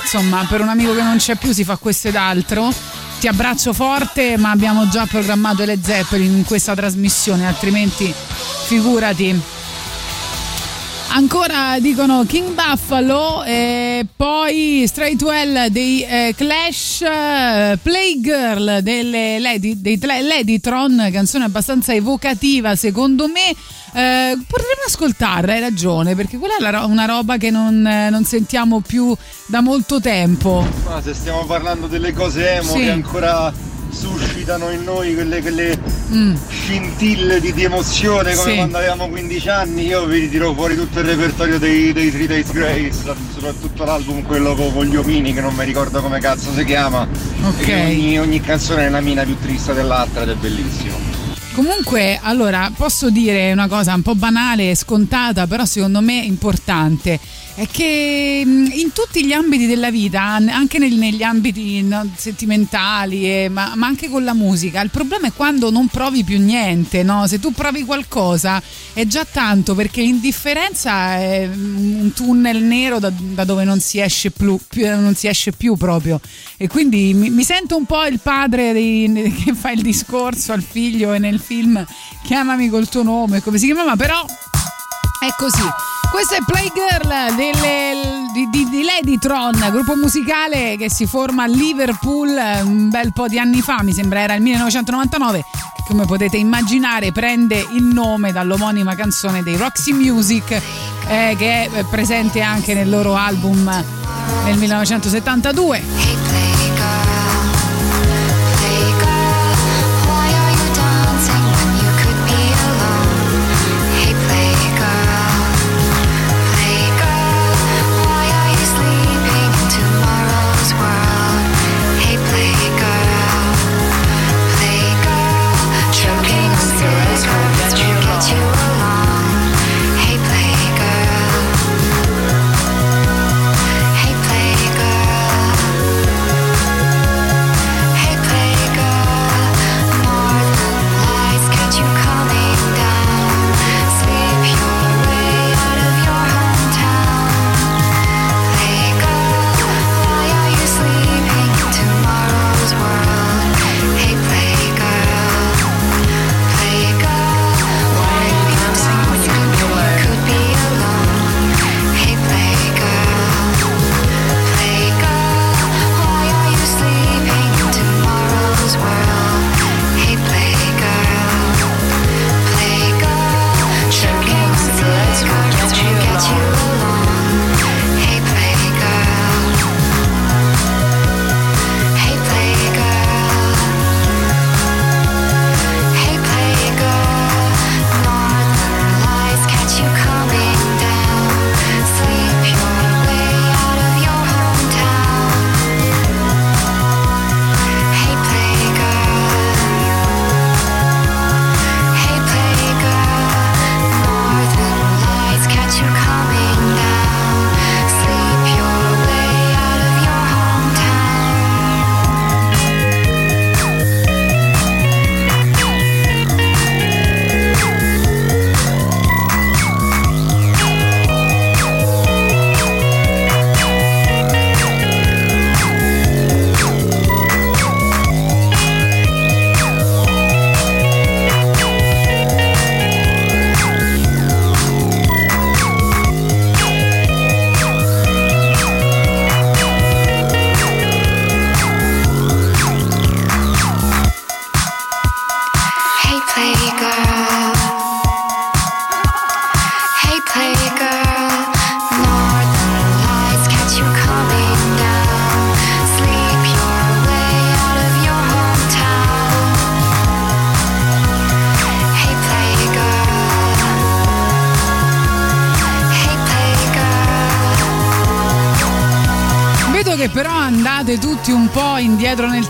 insomma per un amico che non c'è più si fa questo ed altro. Ti abbraccio forte ma abbiamo già programmato le Zeppelin in questa trasmissione altrimenti figurati. Ancora dicono King Buffalo e poi Straight Well dei eh, Clash, eh, Playgirl delle Lady, dei Ladytron, canzone abbastanza evocativa secondo me. Eh, potremmo ascoltarla, hai ragione, perché quella è ro- una roba che non, eh, non sentiamo più da molto tempo. Ma se stiamo parlando delle cose emo Sì. che ancora suscitano in noi quelle, quelle Mm. scintille di, di emozione come Sì. quando avevamo 15 anni, io vi tiro fuori tutto il repertorio dei, dei Three Days Grace, soprattutto l'album quello con, gli omini che non mi ricordo come cazzo si chiama. Ok. Ogni, ogni canzone è una mina più triste dell'altra ed è bellissimo. Comunque, allora, posso dire una cosa un po' banale e scontata, però secondo me importante. È che mh, in tutti gli ambiti della vita, an- anche negli ambiti no, sentimentali, e- ma, ma anche con la musica, il problema è quando non provi più niente, no? Se tu provi qualcosa è già tanto perché l'indifferenza è un tunnel nero da, da dove non si, esce più, più- non si esce più proprio. E quindi mi, mi sento un po' il padre dei- che fa il discorso al figlio e nel film chiamami col tuo nome, come si chiamava, però è così. Questa è Playgirl delle, di, di, di Ladytron, gruppo musicale che si forma a Liverpool eh, un bel po' di anni fa, mi sembra era il 1999, che come potete immaginare prende il nome dall'omonima canzone dei Roxy Music eh, che è eh, presente anche nel loro album nel 1972.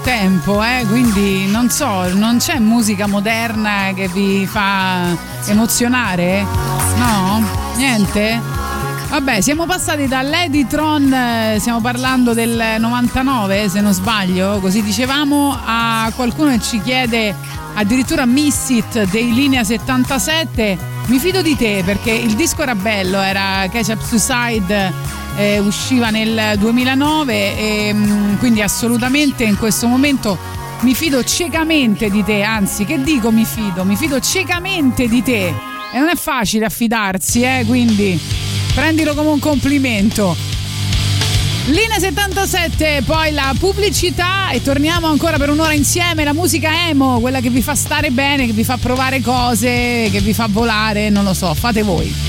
Tempo, eh? quindi non so, non c'è musica moderna che vi fa emozionare? No? Niente? Vabbè, siamo passati dall'Editron, eh, stiamo parlando del 99 se non sbaglio, così dicevamo, a qualcuno che ci chiede addirittura Miss It dei Linea 77. Mi fido di te perché il disco era bello, era Catch Up Suicide, eh, usciva nel 2009 e mm, quindi assolutamente in questo momento mi fido ciecamente di te, anzi che dico mi fido, mi fido ciecamente di te e non è facile affidarsi, eh, quindi prendilo come un complimento. Linea 77, poi la pubblicità e torniamo ancora per un'ora insieme. La musica emo, quella che vi fa stare bene, che vi fa provare cose, che vi fa volare, non lo so, fate voi.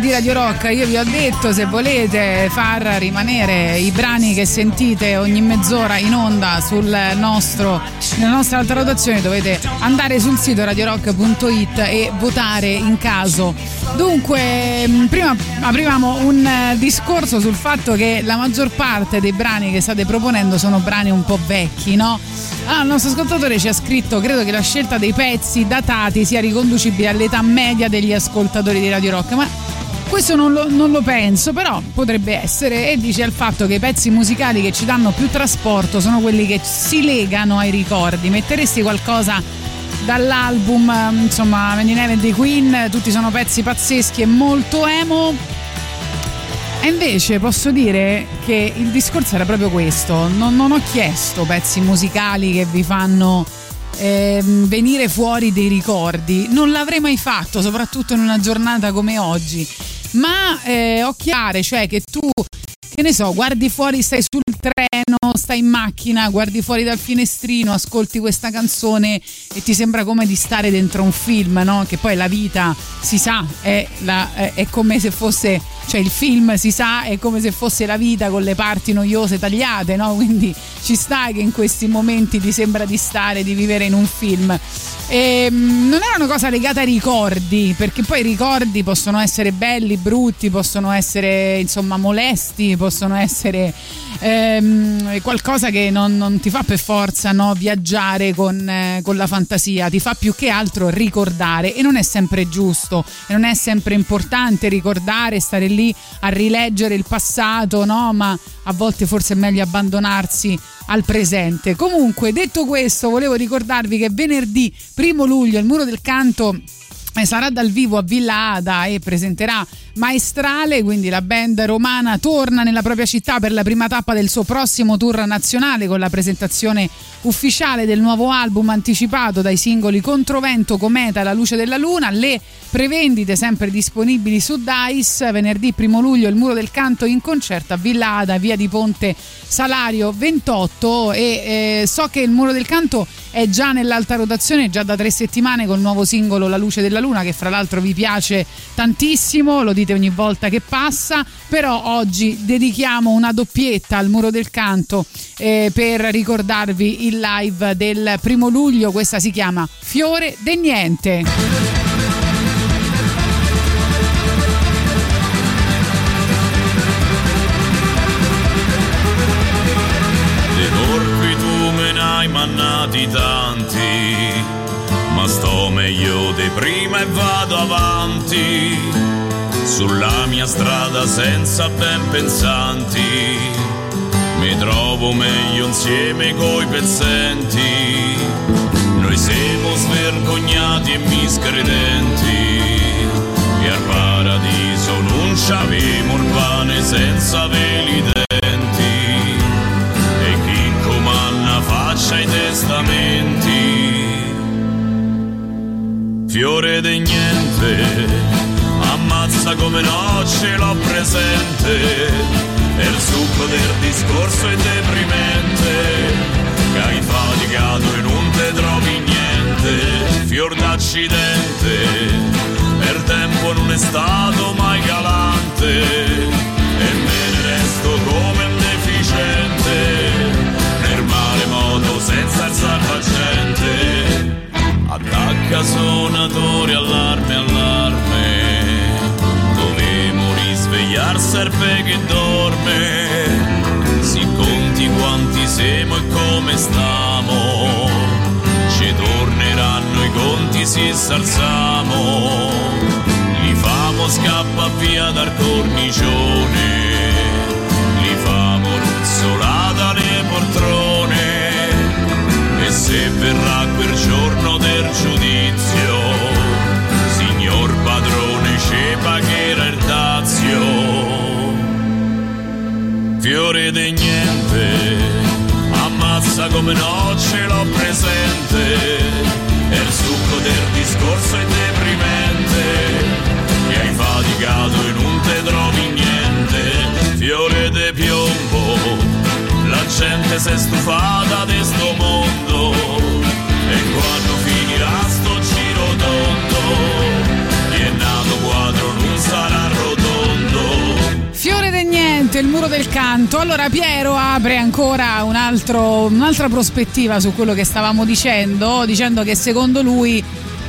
Di Radio Rock. Io vi ho detto se volete far rimanere i brani che sentite ogni mezz'ora in onda nostro, nella nostra alta rotazione dovete andare sul sito radiorock.it e votare in caso. Dunque, mh, prima aprivamo un eh, discorso sul fatto che la maggior parte dei brani che state proponendo sono brani un po' vecchi, no? Ah, il nostro ascoltatore ci ha scritto: Credo che la scelta dei pezzi datati sia riconducibile all'età media degli ascoltatori di Radio Rock. Ma questo non lo, non lo penso, però potrebbe essere. E dice il fatto che i pezzi musicali che ci danno più trasporto sono quelli che si legano ai ricordi. Metteresti qualcosa dall'album, ehm, insomma, Many Never dei Queen, tutti sono pezzi pazzeschi e molto emo. E invece posso dire che il discorso era proprio questo, non, non ho chiesto pezzi musicali che vi fanno ehm, venire fuori dei ricordi, non l'avrei mai fatto, soprattutto in una giornata come oggi, ma eh, ho chiare, cioè che tu, che ne so, guardi fuori, stai sul treno, stai in macchina, guardi fuori dal finestrino, ascolti questa canzone e ti sembra come di stare dentro un film, no? Che poi la vita, si sa, è, la- è- come se fosse, cioè il film si sa, è come se fosse la vita con le parti noiose tagliate, no? Quindi ci sta che in questi momenti ti sembra di stare, di vivere in un film. E, mm, non era una cosa legata ai ricordi, perché poi i ricordi possono essere belli, brutti, possono essere insomma molesti, possono essere ehm, qualcosa che non, non ti fa per forza no, viaggiare con, eh, con la fantasia, ti fa più che altro ricordare e non è sempre giusto e non è sempre importante ricordare, stare lì a rileggere il passato, no? ma a volte forse è meglio abbandonarsi al presente. Comunque, detto questo, volevo ricordarvi che venerdì 1 luglio il Muro del Canto eh, sarà dal vivo a Villa Ada e presenterà Maestrale, quindi la band romana torna nella propria città per la prima tappa del suo prossimo tour nazionale con la presentazione ufficiale del nuovo album anticipato dai singoli Controvento, Cometa La luce della luna. Le prevendite sempre disponibili su Dice. Venerdì 1 luglio il Muro del Canto in concerto a Villa Ada, via di Ponte Salario 28 e eh, so che il Muro del Canto è già nell'alta rotazione già da tre settimane col nuovo singolo La luce della luna che fra l'altro vi piace tantissimo, lo dite ogni volta che passa, però oggi dedichiamo una doppietta al Muro del Canto eh, per ricordarvi il live del primo luglio, questa si chiama Fiore de Niente. Mannati tanti, sto meglio di prima e vado avanti. Sulla mia strada senza ben pensanti, mi trovo meglio insieme coi pezzenti. Noi siamo svergognati e miscredenti, e al paradiso non c'avemo il pane senza veli denti e chi comanna faccia i testamenti. Fiore di niente, ammazza come no ce l'ho presente, e il succo del discorso è deprimente, che hai faticato e non te trovi niente, fior d'accidente, per tempo non è stato mai galante, e me ne resto come un deficiente, nel male modo senza alzare la gente. Attacca suonatori, allarme, allarme. Dovremo risvegliar serpe che dorme. Si conti quanti siamo e come stiamo. Ci torneranno i conti se s'alzamo. Li famo scappa via dal cornicione. Se verrà quel giorno del giudizio, signor padrone ci pagherà il dazio. Fiore di niente, ammazza come no ce l'ho presente, e il succo del discorso è deprimente, che hai faticato e non te gente si è stufata di sto mondo e quando finirà sto giro tondo chi è nato quadro non sarà rotondo Fiore del niente, il muro del canto. Allora Piero apre ancora un altro- un'altra prospettiva su quello che stavamo dicendo, dicendo che secondo lui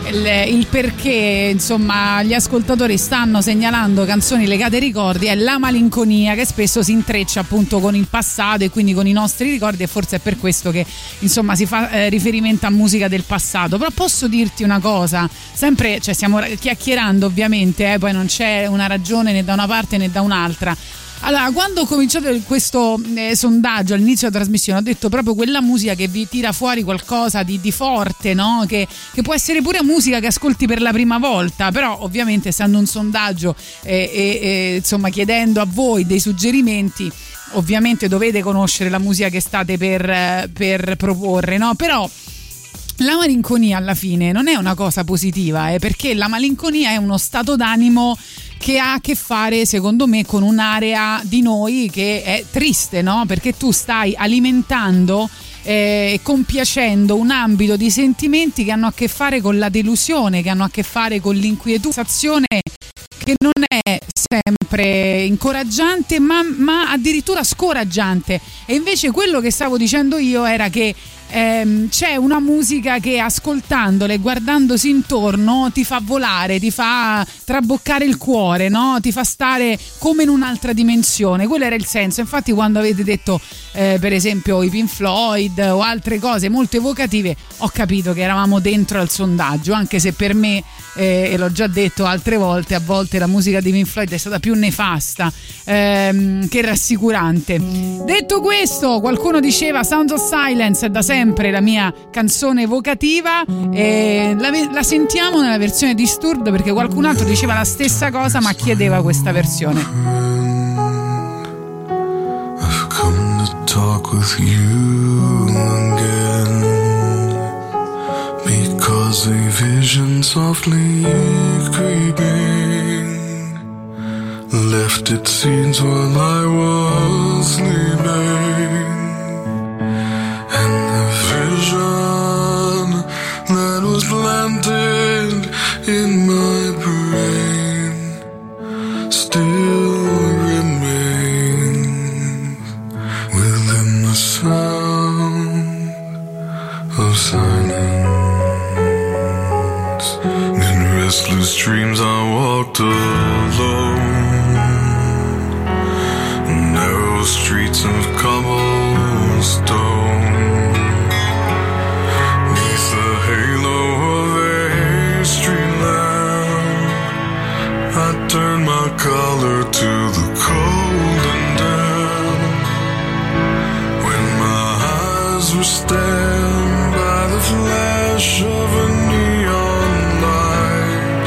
il, il perché insomma gli ascoltatori stanno segnalando canzoni legate ai ricordi è la malinconia che spesso si intreccia appunto con il passato e quindi con i nostri ricordi e forse è per questo che insomma si fa eh, riferimento a musica del passato. Però posso dirti una cosa sempre cioè stiamo chiacchierando ovviamente eh, poi non c'è una ragione né da una parte né da un'altra allora, quando ho cominciato questo eh, sondaggio all'inizio della trasmissione, ho detto proprio quella musica che vi tira fuori qualcosa di, di forte, no? Che, che può essere pure musica che ascolti per la prima volta, però ovviamente essendo un sondaggio e eh, eh, insomma chiedendo a voi dei suggerimenti, ovviamente dovete conoscere la musica che state per, eh, per proporre, no? Però la malinconia alla fine non è una cosa positiva, eh, perché la malinconia è uno stato d'animo che ha a che fare, secondo me, con un'area di noi che è triste, no? Perché tu stai alimentando eh, compiacendo un ambito di sentimenti che hanno a che fare con la delusione, che hanno a che fare con l'inquietudine che non è sempre incoraggiante ma, ma addirittura scoraggiante e invece quello che stavo dicendo io era che ehm, c'è una musica che ascoltandola e guardandosi intorno ti fa volare, ti fa traboccare il cuore, no? ti fa stare come in un'altra dimensione. Quello era il senso. Infatti, quando avete detto, eh, per esempio, i Pink Floyd o altre cose molto evocative, ho capito che eravamo dentro al sondaggio, anche se per me, eh, e l'ho già detto altre volte, a volte la musica di Pink Floyd è stata più nefasta ehm, che rassicurante. Detto questo, qualcuno diceva Sounds of Silence è da sempre la mia canzone evocativa e la, la sentiamo nella versione Disturbed perché qualcun altro diceva la stessa cosa ma chiedeva questa versione. come to talk with you again because a vision softly creeping left its scenes while I was sleeping in my brain still remains within the sound of silence. In restless dreams, I walked alone, narrow streets of cobblestone. Collar to the cold and damp. When my eyes were stabbed by the flash of a neon light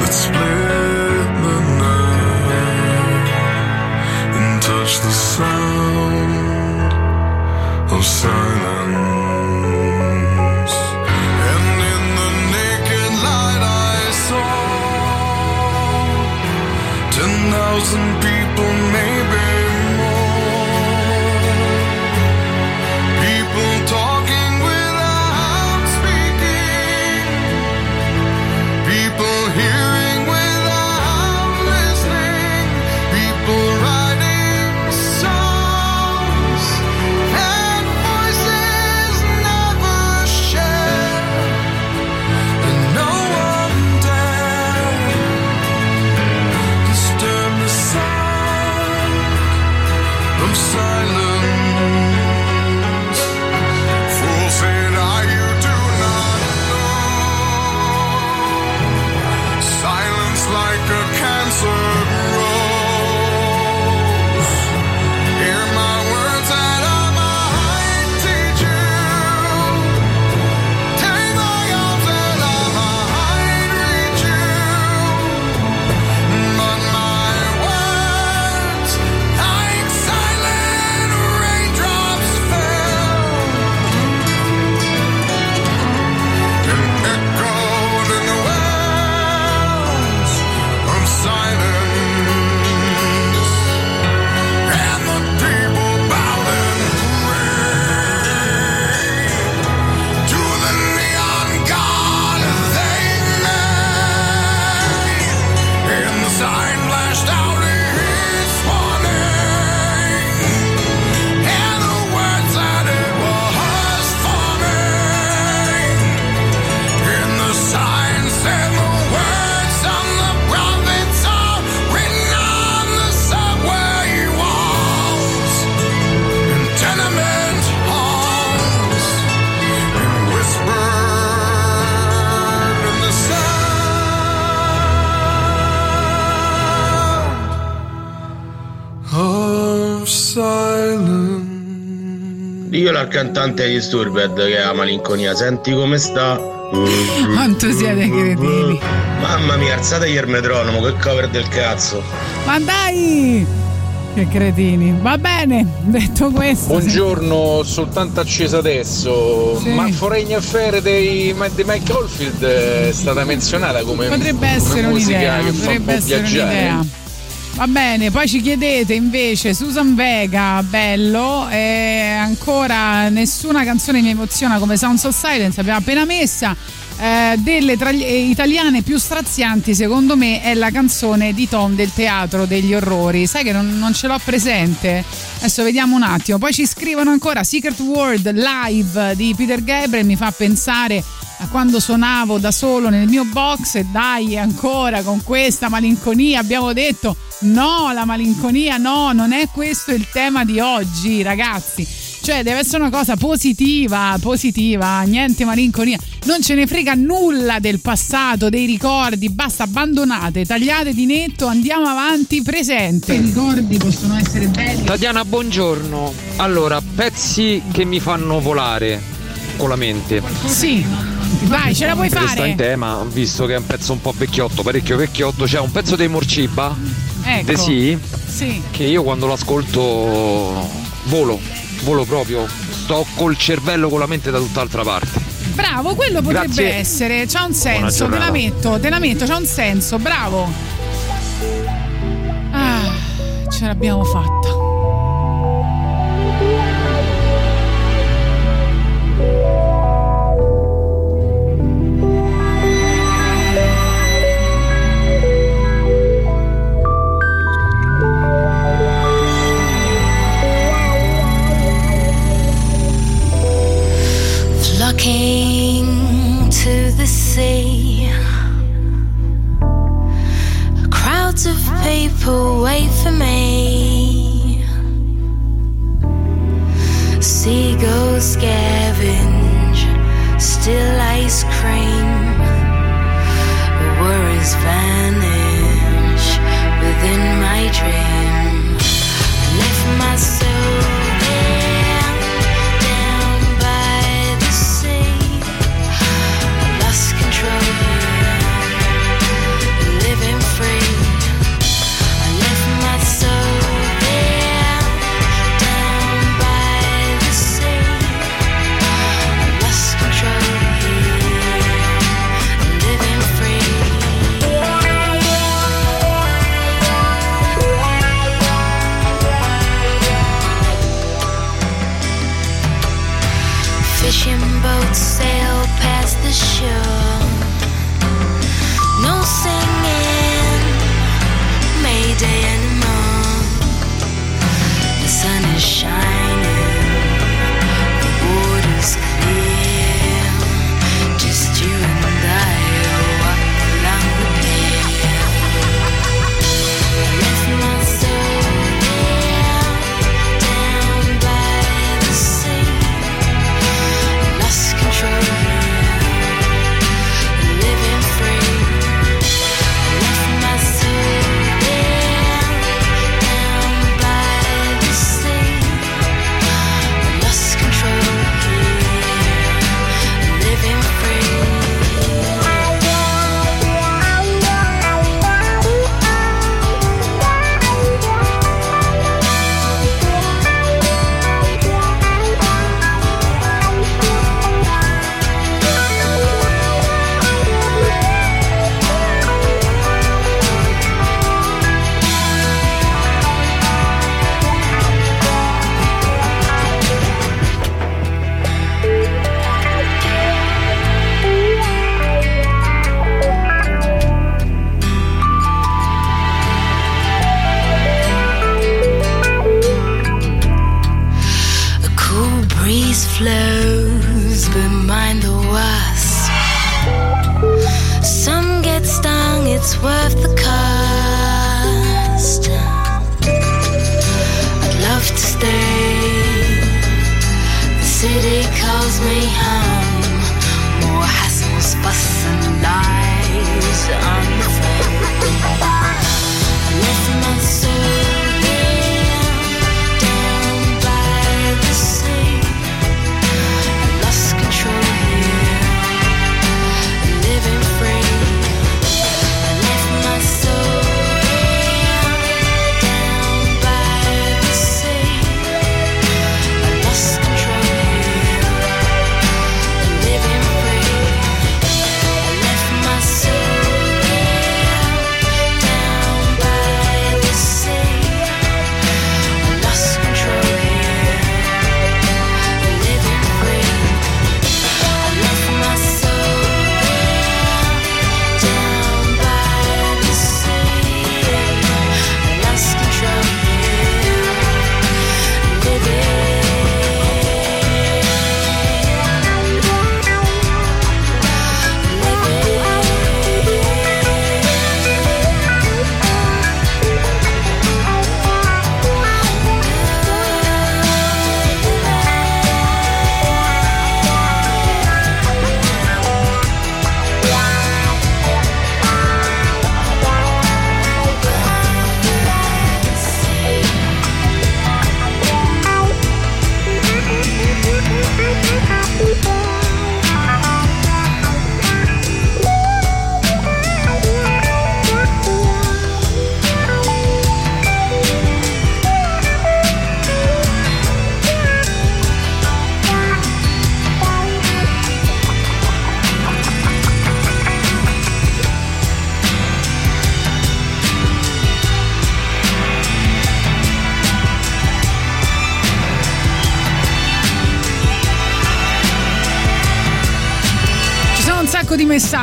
that split the night and touched the sound of silence. Cantante di Disturbed che ha malinconia, senti come sta? Quanto siete cretini. Mamma mia, alzategli il metronomo, che cover del cazzo. Ma dai! Che cretini. Va bene, detto questo. Buongiorno, soltanto acceso adesso. Sì. Ma Foreign Affair dei, di Mike Oldfield è stata menzionata come Potrebbe essere una musica un'idea. che fa un Potrebbe po' essere viaggiare. un'idea. Va bene, poi ci chiedete invece Susan Vega, bello, e ancora nessuna canzone mi emoziona come Sounds of Silence, abbiamo appena messa. Eh, delle tra eh, italiane più strazianti secondo me è la canzone di Tom del teatro degli orrori sai che non, non ce l'ho presente adesso vediamo un attimo poi ci scrivono ancora Secret World live di Peter Gabriel mi fa pensare a quando suonavo da solo nel mio box e dai ancora con questa malinconia abbiamo detto no la malinconia no non è questo il tema di oggi ragazzi. Cioè deve essere una cosa positiva positiva niente malinconia. Non ce ne frega nulla del passato dei ricordi basta abbandonate tagliate di netto andiamo avanti presente. I ricordi possono essere belli. Tatiana, buongiorno. Allora, pezzi che mi fanno volare con la mente. sì. Vai ce la puoi Resta fare. in tema, visto che è un pezzo un po' vecchiotto, parecchio vecchiotto, c'è un pezzo dei Morciba, ecco De sì, sì che io quando lo ascolto volo, volo proprio, sto col cervello con la mente da tutt'altra parte. Bravo, quello potrebbe Grazie. essere, c'ha un senso, te la metto, te la metto, c'ha un senso, bravo. Ah, ce l'abbiamo fatta. Flocking to the sea. Crowds of people wait for me. Seagulls scavenge, still ice cream. Worries vanish within my dream. I left my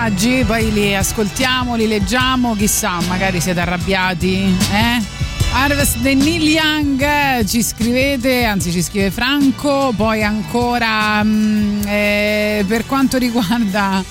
messaggi, poi li ascoltiamo, li leggiamo, chissà, magari siete arrabbiati, eh? Harvest the Neil Young eh, ci scrivete, anzi ci scrive Franco, poi ancora mm, eh, per quanto riguarda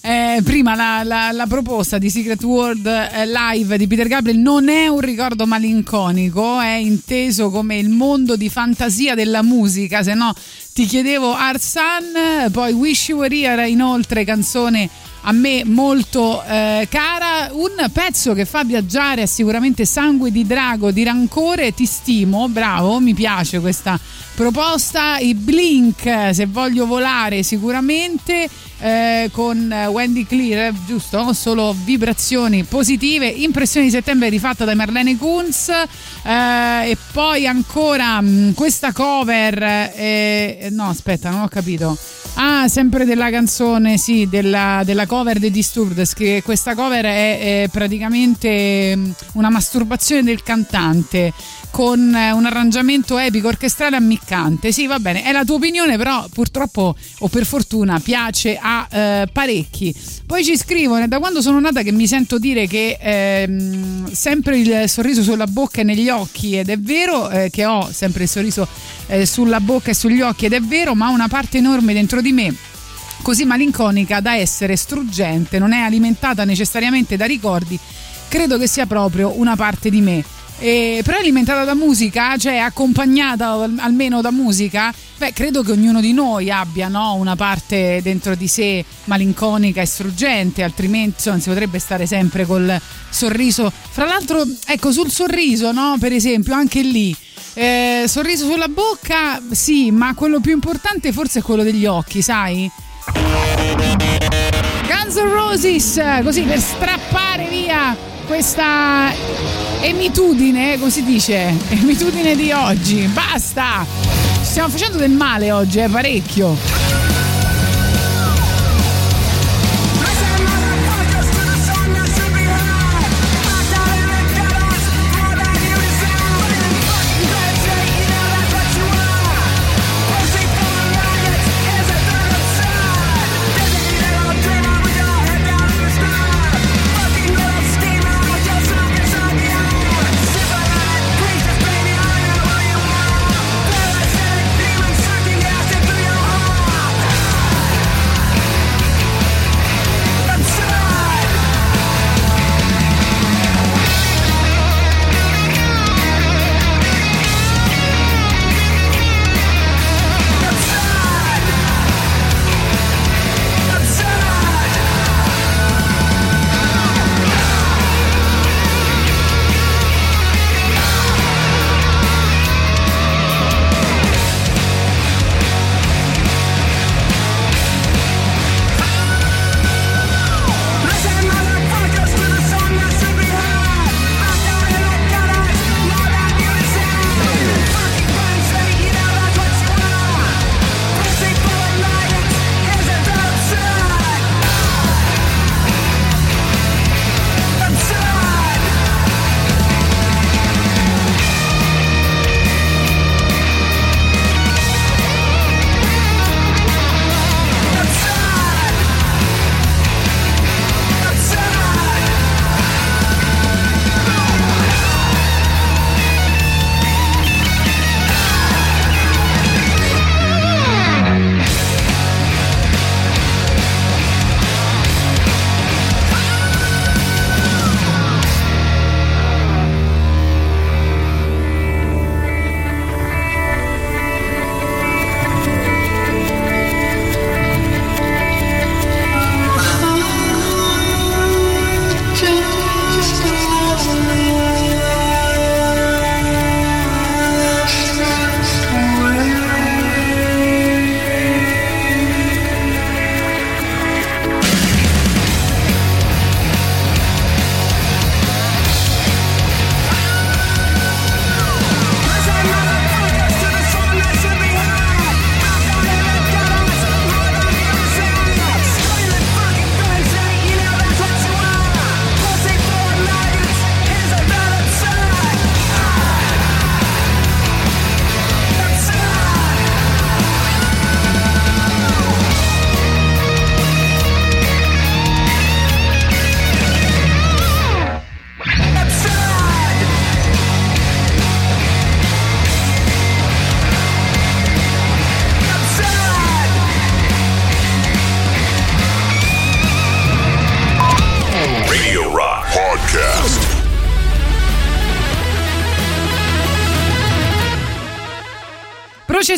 eh, prima la, la- la proposta di Secret World eh, Live di Peter Gabriel non è un ricordo malinconico, è inteso come il mondo di fantasia della musica, se no ti chiedevo Arsan, poi Wish You Were Here, inoltre canzone a me molto eh, cara, un pezzo che fa viaggiare sicuramente Sangue di Drago di Rancore, ti stimo, bravo, mi piace questa proposta, i Blink, se voglio volare sicuramente eh, con Wendy Clear, giusto? Solo vibrazioni positive, impressioni di settembre rifatta da Marlene Kunz eh, e poi ancora mh, questa cover, eh, no aspetta non ho capito, ah sempre della canzone, sì, della, della cover dei Disturbed, che questa cover è, è praticamente mh, una masturbazione del cantante con eh, un arrangiamento epico orchestrale ammiccante. Sì, va bene, è la tua opinione, però purtroppo o per fortuna piace a eh, parecchi. Poi ci scrivono, da quando sono nata che mi sento dire che ehm, sempre il sorriso sulla bocca e negli occhi ed è vero eh, che ho sempre il sorriso eh, sulla bocca e sugli occhi ed è vero, ma una parte enorme dentro di me così malinconica da essere struggente, non è alimentata necessariamente da ricordi, credo che sia proprio una parte di me. E, però alimentata da musica, cioè accompagnata al- almeno da musica, beh, credo che ognuno di noi abbia no, una parte dentro di sé malinconica e struggente, altrimenti insomma, si potrebbe stare sempre col sorriso. Fra l'altro, ecco, sul sorriso, no, per esempio, anche lì. eh, sorriso sulla bocca, sì, ma quello più importante forse è quello degli occhi, sai? Guns N' Roses, così per strappare via questa emitudine, così dice, emitudine di oggi. Basta! Ci stiamo facendo del male oggi, eh, parecchio.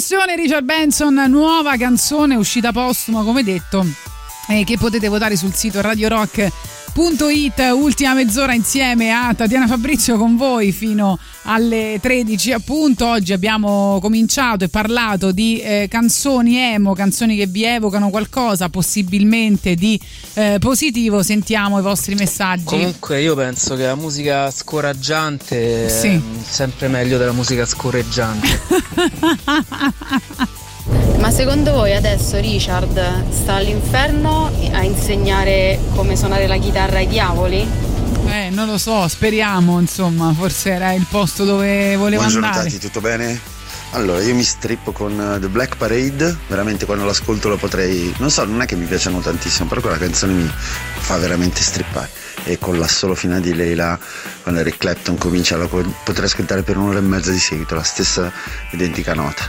Processione Richard Benson, nuova canzone uscita postuma, come detto, eh, che potete votare sul sito Radio Rock. It, ultima mezz'ora insieme a Tatiana Fabrizio con voi fino alle 13 appunto oggi abbiamo cominciato e parlato di eh, canzoni emo canzoni che vi evocano qualcosa possibilmente di eh, positivo sentiamo i vostri messaggi Comunque io penso che la musica scoraggiante Sì. è sempre meglio della musica scorreggiante. *laughs* Ma secondo voi adesso Richard sta all'inferno a insegnare come suonare la chitarra ai diavoli? eh non lo so speriamo insomma forse era il posto dove voleva Buongiorno andare Tati, tutto bene? Allora, io mi strippo con eh, The Black Parade, veramente quando l'ascolto lo potrei... Non so, non è che mi piacciono tantissimo, però quella canzone mi fa veramente strippare. E con l'assolo finale di Leila, quando Eric Clapton comincia, la po- potrei ascoltare per un'ora e mezza di seguito, la stessa identica nota.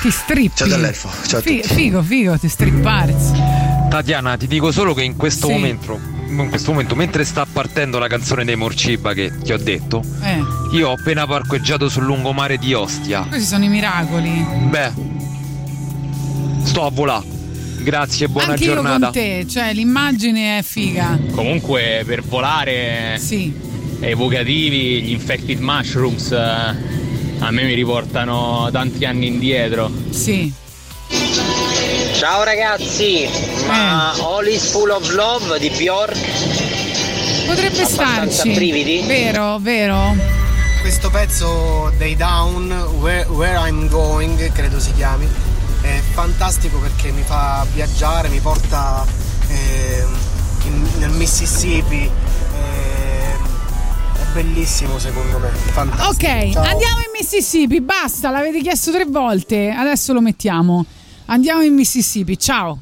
ti strippi Ciao dall'elfo, ciao a Fi- tutti. figo figo ti stripparsi Tatiana, ti dico solo che in questo Sì. momento, in questo momento, mentre sta partendo la canzone dei Morciba che ti ho detto, eh io ho appena parcheggiato sul lungomare di Ostia. questi sono i miracoli Beh, sto a volare. Grazie, buona anche io giornata. con te cioè l'immagine è figa Comunque per volare evocativi gli infected mushrooms eh, a me mi riportano tanti anni indietro. Sì. Ciao ragazzi, ma All is Full of Love di Bjork? Potrebbe Abbastanza starci. brividi? Vero, vero. Questo pezzo dei Down, Where, Where I'm Going, credo si chiami, è fantastico perché mi fa viaggiare, mi porta ehm, in- nel Mississippi. ehm, è bellissimo secondo me, fantastico. Ok, Ciao. andiamo in Mississippi, basta, l'avete chiesto tre volte, adesso lo mettiamo. Andiamo in Mississippi, ciao.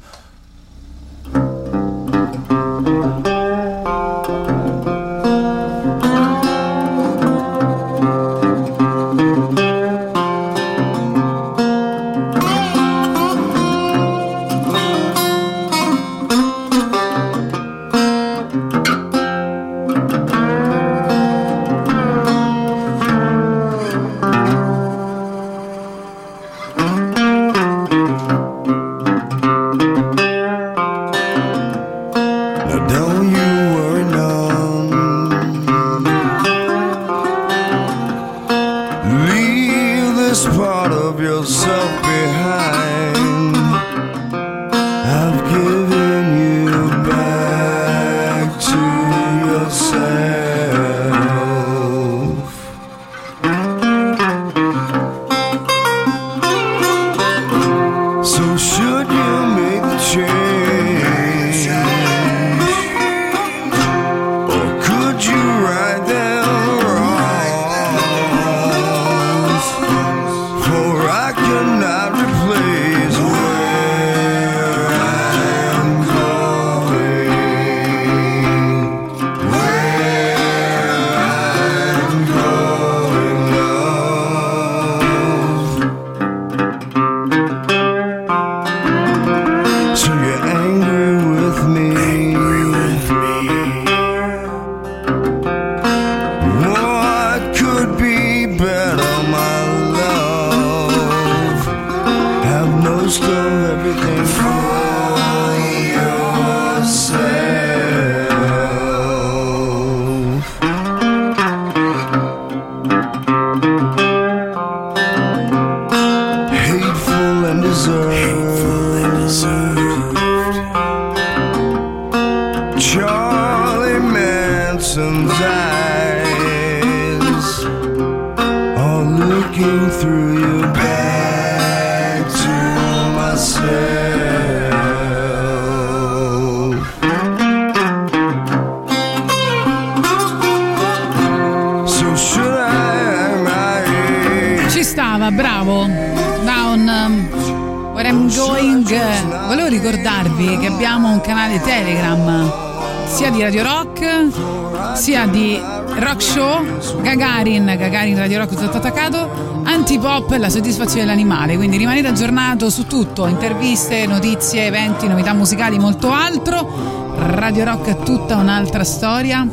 La soddisfazione dell'animale. Quindi rimanete aggiornato su tutto, interviste, notizie, eventi, novità musicali, molto altro. Radio Rock è tutta un'altra storia.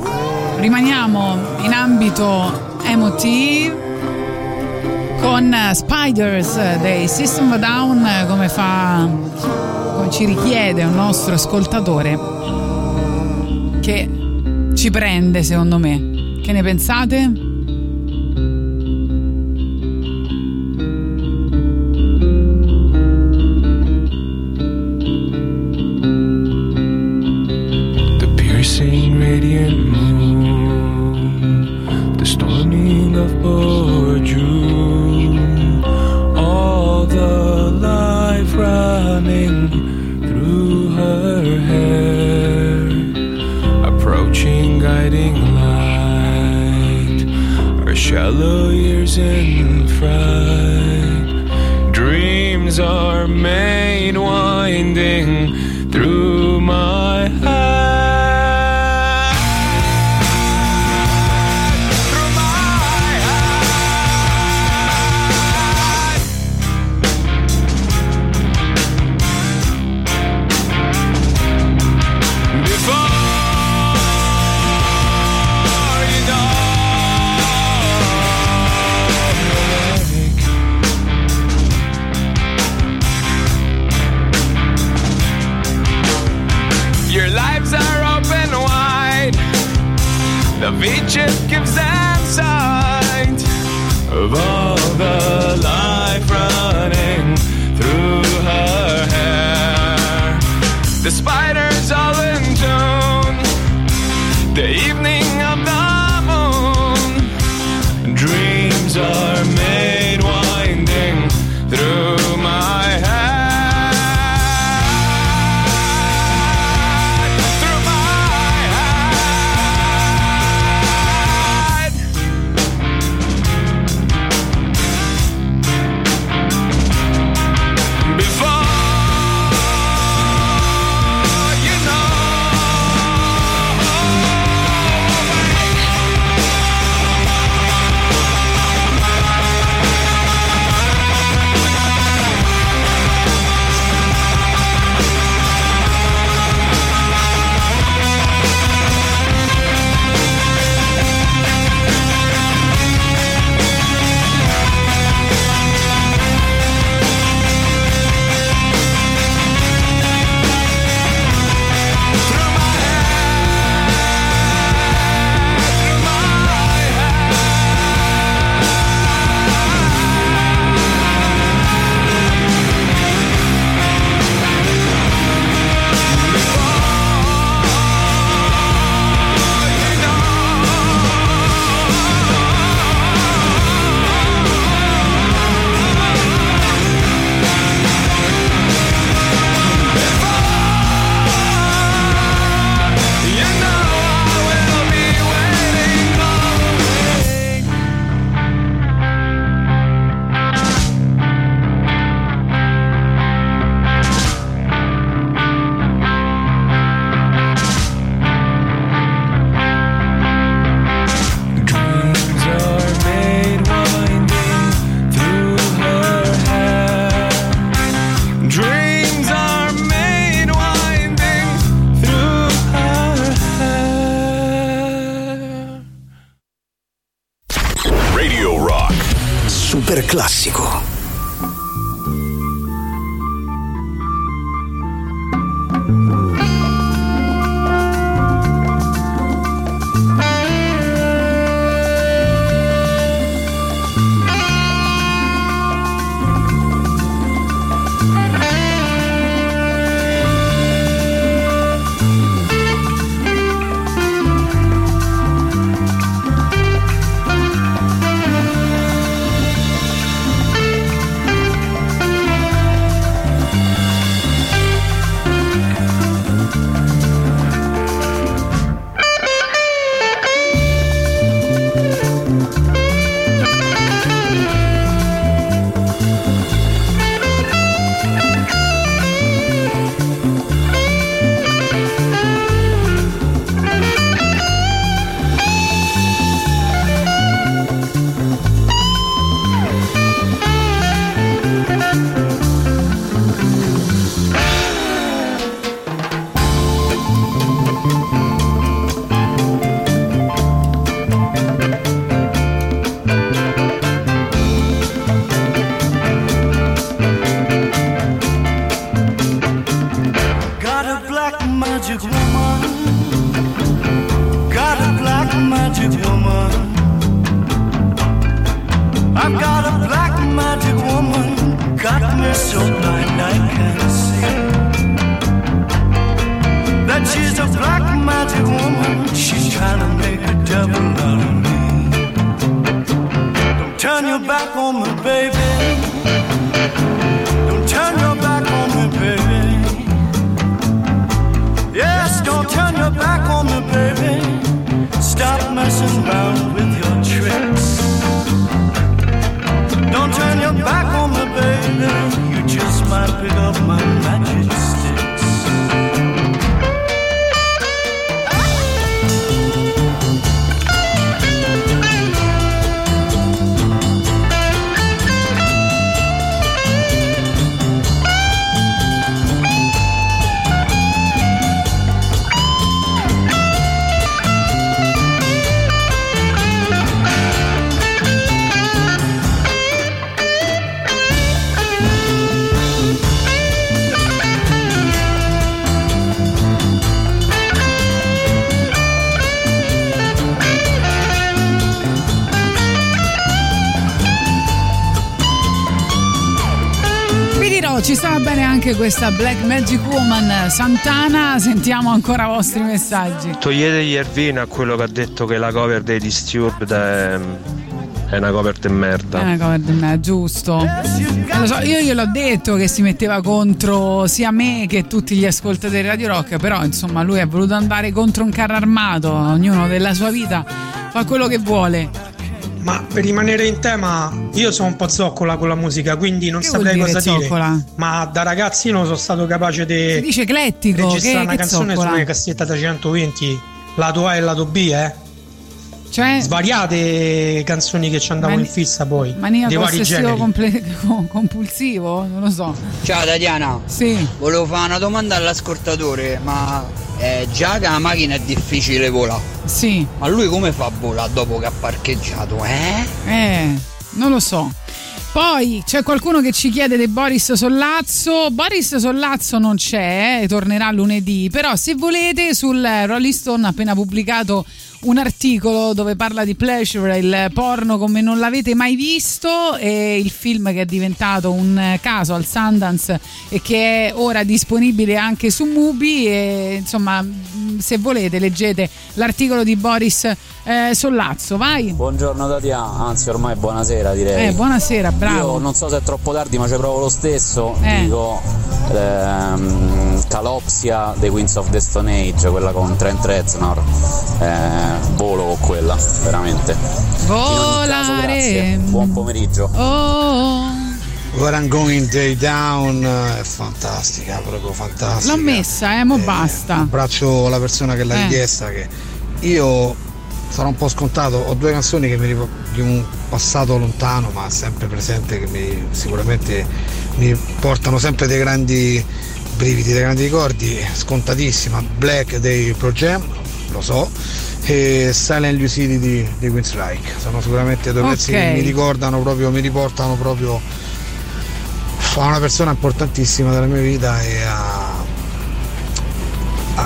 Rimaniamo in ambito emotive con Spiders dei System Down come fa come ci richiede un nostro ascoltatore che ci prende secondo me che ne pensate? Anche questa Black Magic Woman Santana. Sentiamo ancora i vostri messagli. Toglietegli Ervin a quello che ha detto che la cover dei Disturbed è, è una cover di merda. È una cosa di me, giusto. Lo so, io gliel'ho detto che si metteva contro sia me che tutti gli ascoltatori di Radio Rock, però insomma lui ha voluto andare contro un carro armato, ognuno della sua vita fa quello che vuole. Ma per rimanere in tema, io sono un po' zoccola con la musica, quindi non Che saprei vuol cosa dire dire. zoccola? Ma da ragazzino sono stato capace di Si dice eclettico, registrare che- una che canzone zoccola? su una cassetta da 120, lato A e lato B, eh. Cioè, Svariate canzoni che ci andavo Mani- in fissa poi. mania di vari ossessivo generi. comple- co- *laughs* compulsivo? Non lo so. Ciao Tatiana. Sì. Volevo fare una domanda all'ascoltatore, ma eh, già che la macchina è difficile volare. Sì. Ma lui come fa a volare dopo che ha parcheggiato, eh? Eh, non lo so. Poi c'è qualcuno che ci chiede di Boris Sollazzo. Boris Sollazzo non c'è, eh, tornerà lunedì. Però, se volete, sul Rolling Stone ha appena pubblicato un articolo dove parla di Pleasure, il porno come non l'avete mai visto, e il film che è diventato un caso al Sundance e che è ora disponibile anche su Mubi. E, insomma, se volete, leggete l'articolo di Boris eh, Sollazzo. Vai. Buongiorno Tatiana, anzi ormai buonasera direi. Eh, buonasera, bravo. Io non so se è troppo tardi ma ci provo lo stesso. Eh. Dico ehm, Calopsia dei Queens of the Stone Age, quella con Trent Reznor. Eh, volo con quella, veramente. Ogni caso. Volare. Buon pomeriggio. Oh, Where I'm Going Day Down eh, è fantastica, proprio fantastica. l'ho messa, eh, mo basta. Abbraccio la persona che l'ha Eh. richiesta che io sarà un po' scontato, ho due canzoni che mi rip- di un passato lontano ma sempre presente che mi, sicuramente mi portano sempre dei grandi brividi, dei grandi ricordi, scontatissima, Black dei Pro Jam, lo so, e Silent Lucidity di, di Queensryche. Sono sicuramente due pezzi Ok. che mi ricordano proprio, mi riportano proprio a una persona importantissima della mia vita e a,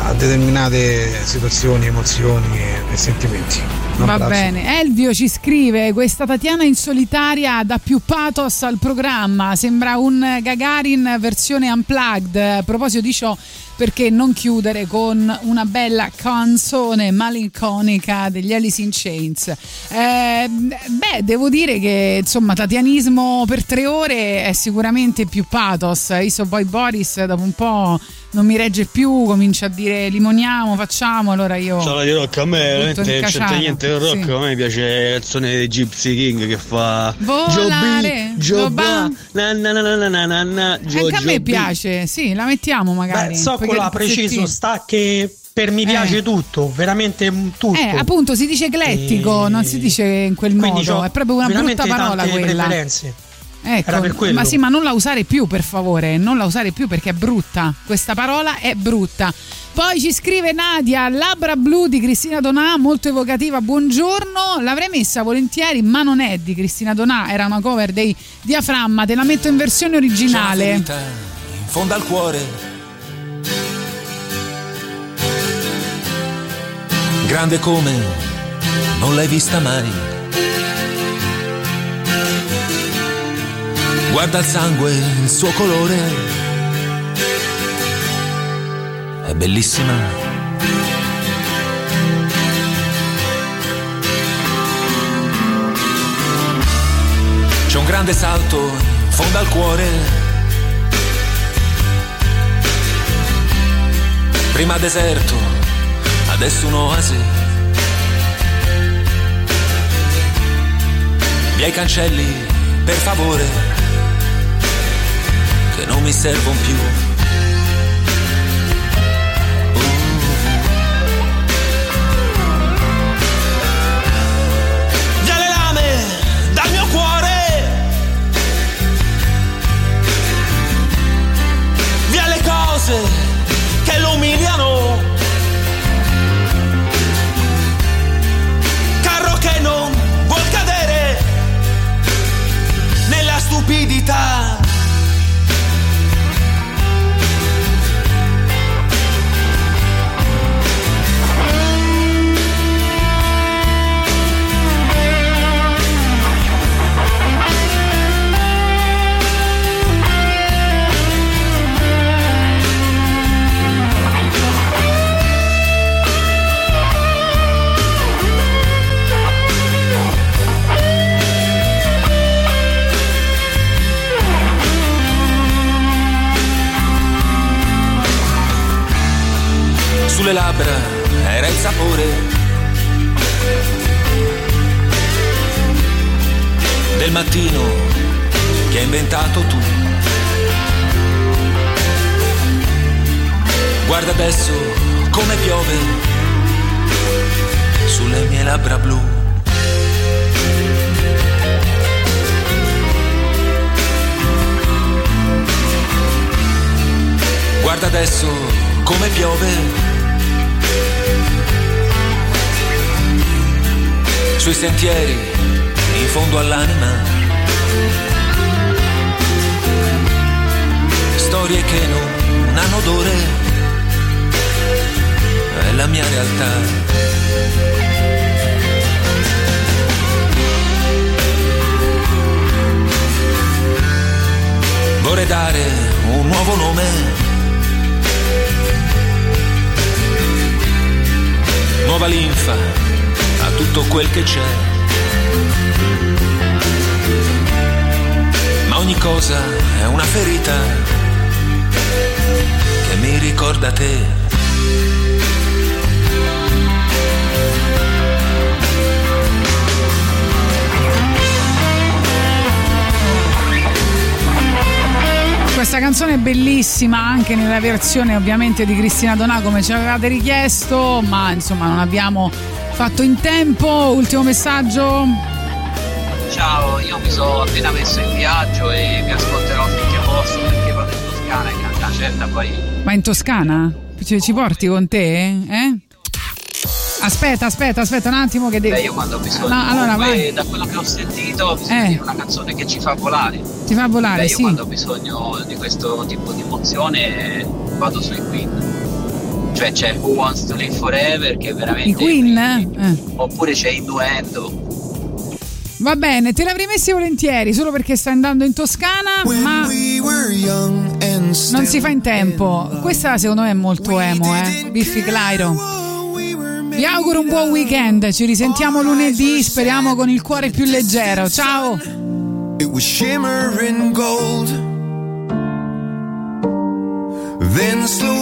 a determinate situazioni, emozioni e, sentimenti. Un Va abbraccio. bene, Elvio ci scrive: Questa Tatiana in solitaria dà più pathos al programma. Sembra un Gagarin versione unplugged. A proposito di ciò, perché non chiudere con una bella canzone malinconica degli Alice in Chains? Eh, beh, devo dire che insomma, tatianismo per tre ore è sicuramente più pathos. Iso poi Boris dopo un po' non mi regge più, comincia a dire limoniamo, facciamo, allora io... Sala di rock, a me veramente non c'entra niente il rock, sì. a me piace la canzone di Gypsy King che fa... Volare, Giobba, na na na na na na na, Anche a me piace, sì, la mettiamo magari. Beh, quella preciso, sta che per mi piace eh. tutto, veramente tutto. Eh, appunto, si dice eclettico, e... non si dice in quel modo, è proprio una brutta parola quella. Preferenze. Ecco, Era per quello. ma sì, ma non la usare più, per favore. Non la usare più perché è brutta. Questa parola è brutta. Poi ci scrive Nadia, Labbra blu di Cristina Donà, molto evocativa. Buongiorno, l'avrei messa volentieri, ma non è di Cristina Donà, era una cover dei Diaframma. Te la metto in versione originale. in fondo al cuore grande come non l'hai vista mai. Guarda il sangue, il suo colore, è bellissima. C'è un grande salto in fondo al cuore. Prima deserto, adesso un'oasi. Via i cancelli, per favore, mi servono più. Le lame dal mio cuore. Via le cose che lo umiliano Carro che non vuol cadere Nella stupidità Sulle labbra era il sapore del mattino che hai inventato tu. Guarda adesso come piove sulle mie labbra blu. Guarda adesso come piove sui sentieri in fondo all'anima. Storie che non hanno odore, è la mia realtà. Vorrei dare un nuovo nome nuova linfa tutto quel che c'è. Ma ogni cosa è una ferita che mi ricorda te. Questa canzone è bellissima anche nella versione ovviamente di Cristina Donà come ci avevate richiesto, ma insomma non abbiamo fatto in tempo. Ultimo messaggio. Ciao, io mi sono appena messo in viaggio e vi ascolterò finché posso perché vado in Toscana e a una certa poi Ma in Toscana? Ci, ci porti con te? Eh? Aspetta, aspetta, aspetta un attimo che devi... Beh, io quando ho bisogno No, allora vai. da quello che ho sentito bisogna Eh. una canzone che ci fa volare. Ti fa volare, Beh, io sì. quando ho bisogno di questo tipo di emozione vado sui Queen. Cioè c'è Who Wants to Live Forever che è veramente I Queen? Eh. oppure c'è Innuendo. Va bene, te l'avrei messi volentieri solo perché stai andando in Toscana, ma non si fa in tempo. Questa secondo me è molto emo, eh. Biffy Clyro. Vi auguro un buon weekend, ci risentiamo lunedì, speriamo con il cuore più leggero. Ciao! It was shimmering gold. Then slowly,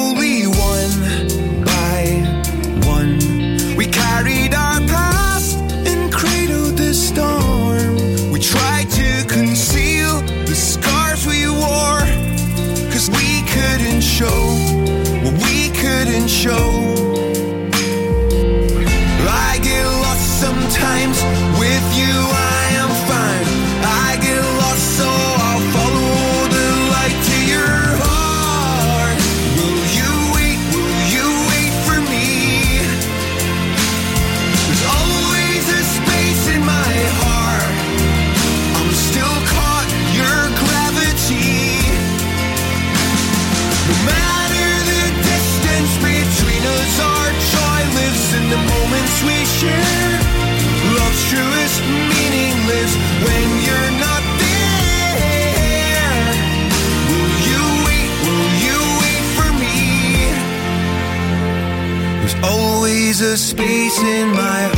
space in my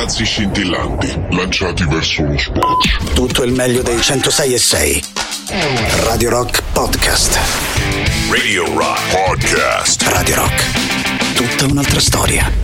razzi scintillanti lanciati verso lo spazio. Tutto il meglio dei 106 e 6. Radio Rock Podcast. Radio Rock Podcast. Radio Rock. Tutta un'altra storia.